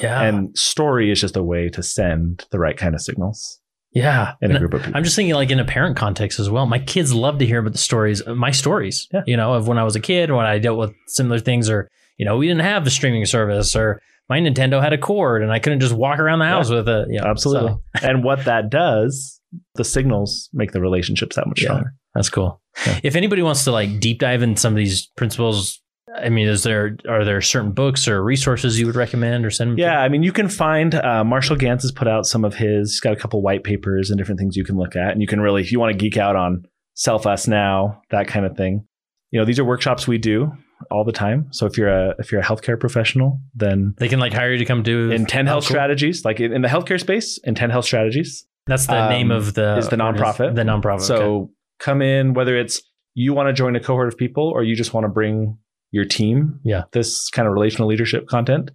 yeah. And story is just a way to send the right kind of signals yeah. in a group of people. I'm just thinking like in a parent context as well. My kids love to hear about the stories, uh, my stories, Yeah. you know, of when I was a kid, or when I dealt with similar things, or, you know, we didn't have the streaming service, or my Nintendo had a cord and I couldn't just walk around the house with it. Absolutely. so [LAUGHS] and what that does, the signals make the relationships that much Yeah. stronger. that's cool. Yeah. If anybody wants to like deep dive in some of these principles, I mean, is there, are there certain books or resources you would recommend or send them? to? Yeah, I mean, you can find uh, Marshall Ganz has put out some of his. He's got a couple white papers and different things you can look at, and you can really, if you want to geek out on self us now, that kind of thing. You know, these are workshops we do all the time. So if you're a if you're a healthcare professional, then They can like hire you to come do Intend Health cool. Strategies, like in the healthcare space, Intend Health Strategies, That's the um, name of the is the nonprofit. The nonprofit. So okay. come in, whether it's you want to join a cohort of people or you just want to bring your team Yeah. this kind of relational leadership content.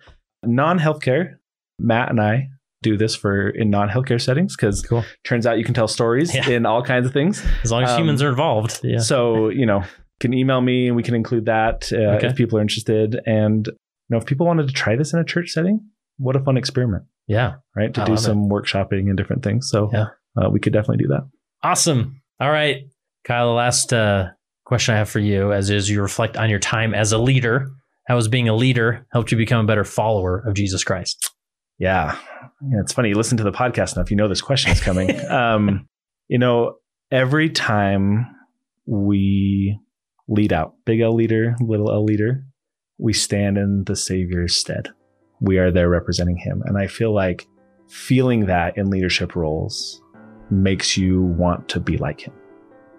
Non healthcare, Matt and I do this for in non healthcare settings because Cool. turns out you can tell stories Yeah. in all kinds of things. As long as um, humans are involved. Yeah. So, you know, can email me and we can include that uh, Okay. if people are interested. And, you know, if people wanted to try this in a church setting, what a fun experiment, Yeah. right? To I do love it. some workshopping and different things. So Yeah. uh, we could definitely do that. Awesome. All right. Kyle, the last uh, question I have for you as is you reflect on your time as a leader. How has being a leader helped you become a better follower of Jesus Christ? Yeah. yeah. It's funny. You listen to the podcast enough, you know this question is coming. [LAUGHS] um, you know, every time we lead out, big L leader, little L leader, we stand in the Savior's stead. We are there representing him. And I feel like feeling that in leadership roles makes you want to be like him,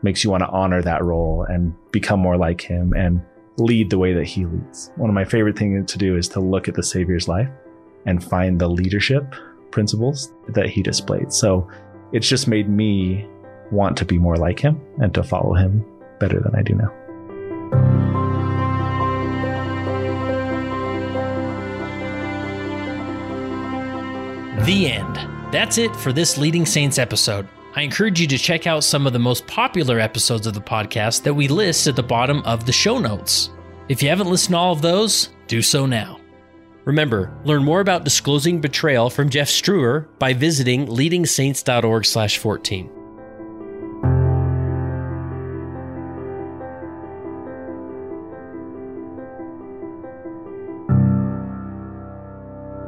makes you want to honor that role and become more like him and lead the way that he leads. One of my favorite things to do is to look at the Savior's life and find the leadership principles that he displayed. So it's just made me want to be more like him and to follow him better than I do now. The end. That's it for this Leading Saints episode. I encourage you to check out some of the most popular episodes of the podcast that we list at the bottom of the show notes. If you haven't listened to all of those, do so now. Remember, learn more about disclosing betrayal from Jeff Struer by visiting leadingsaints.org/14.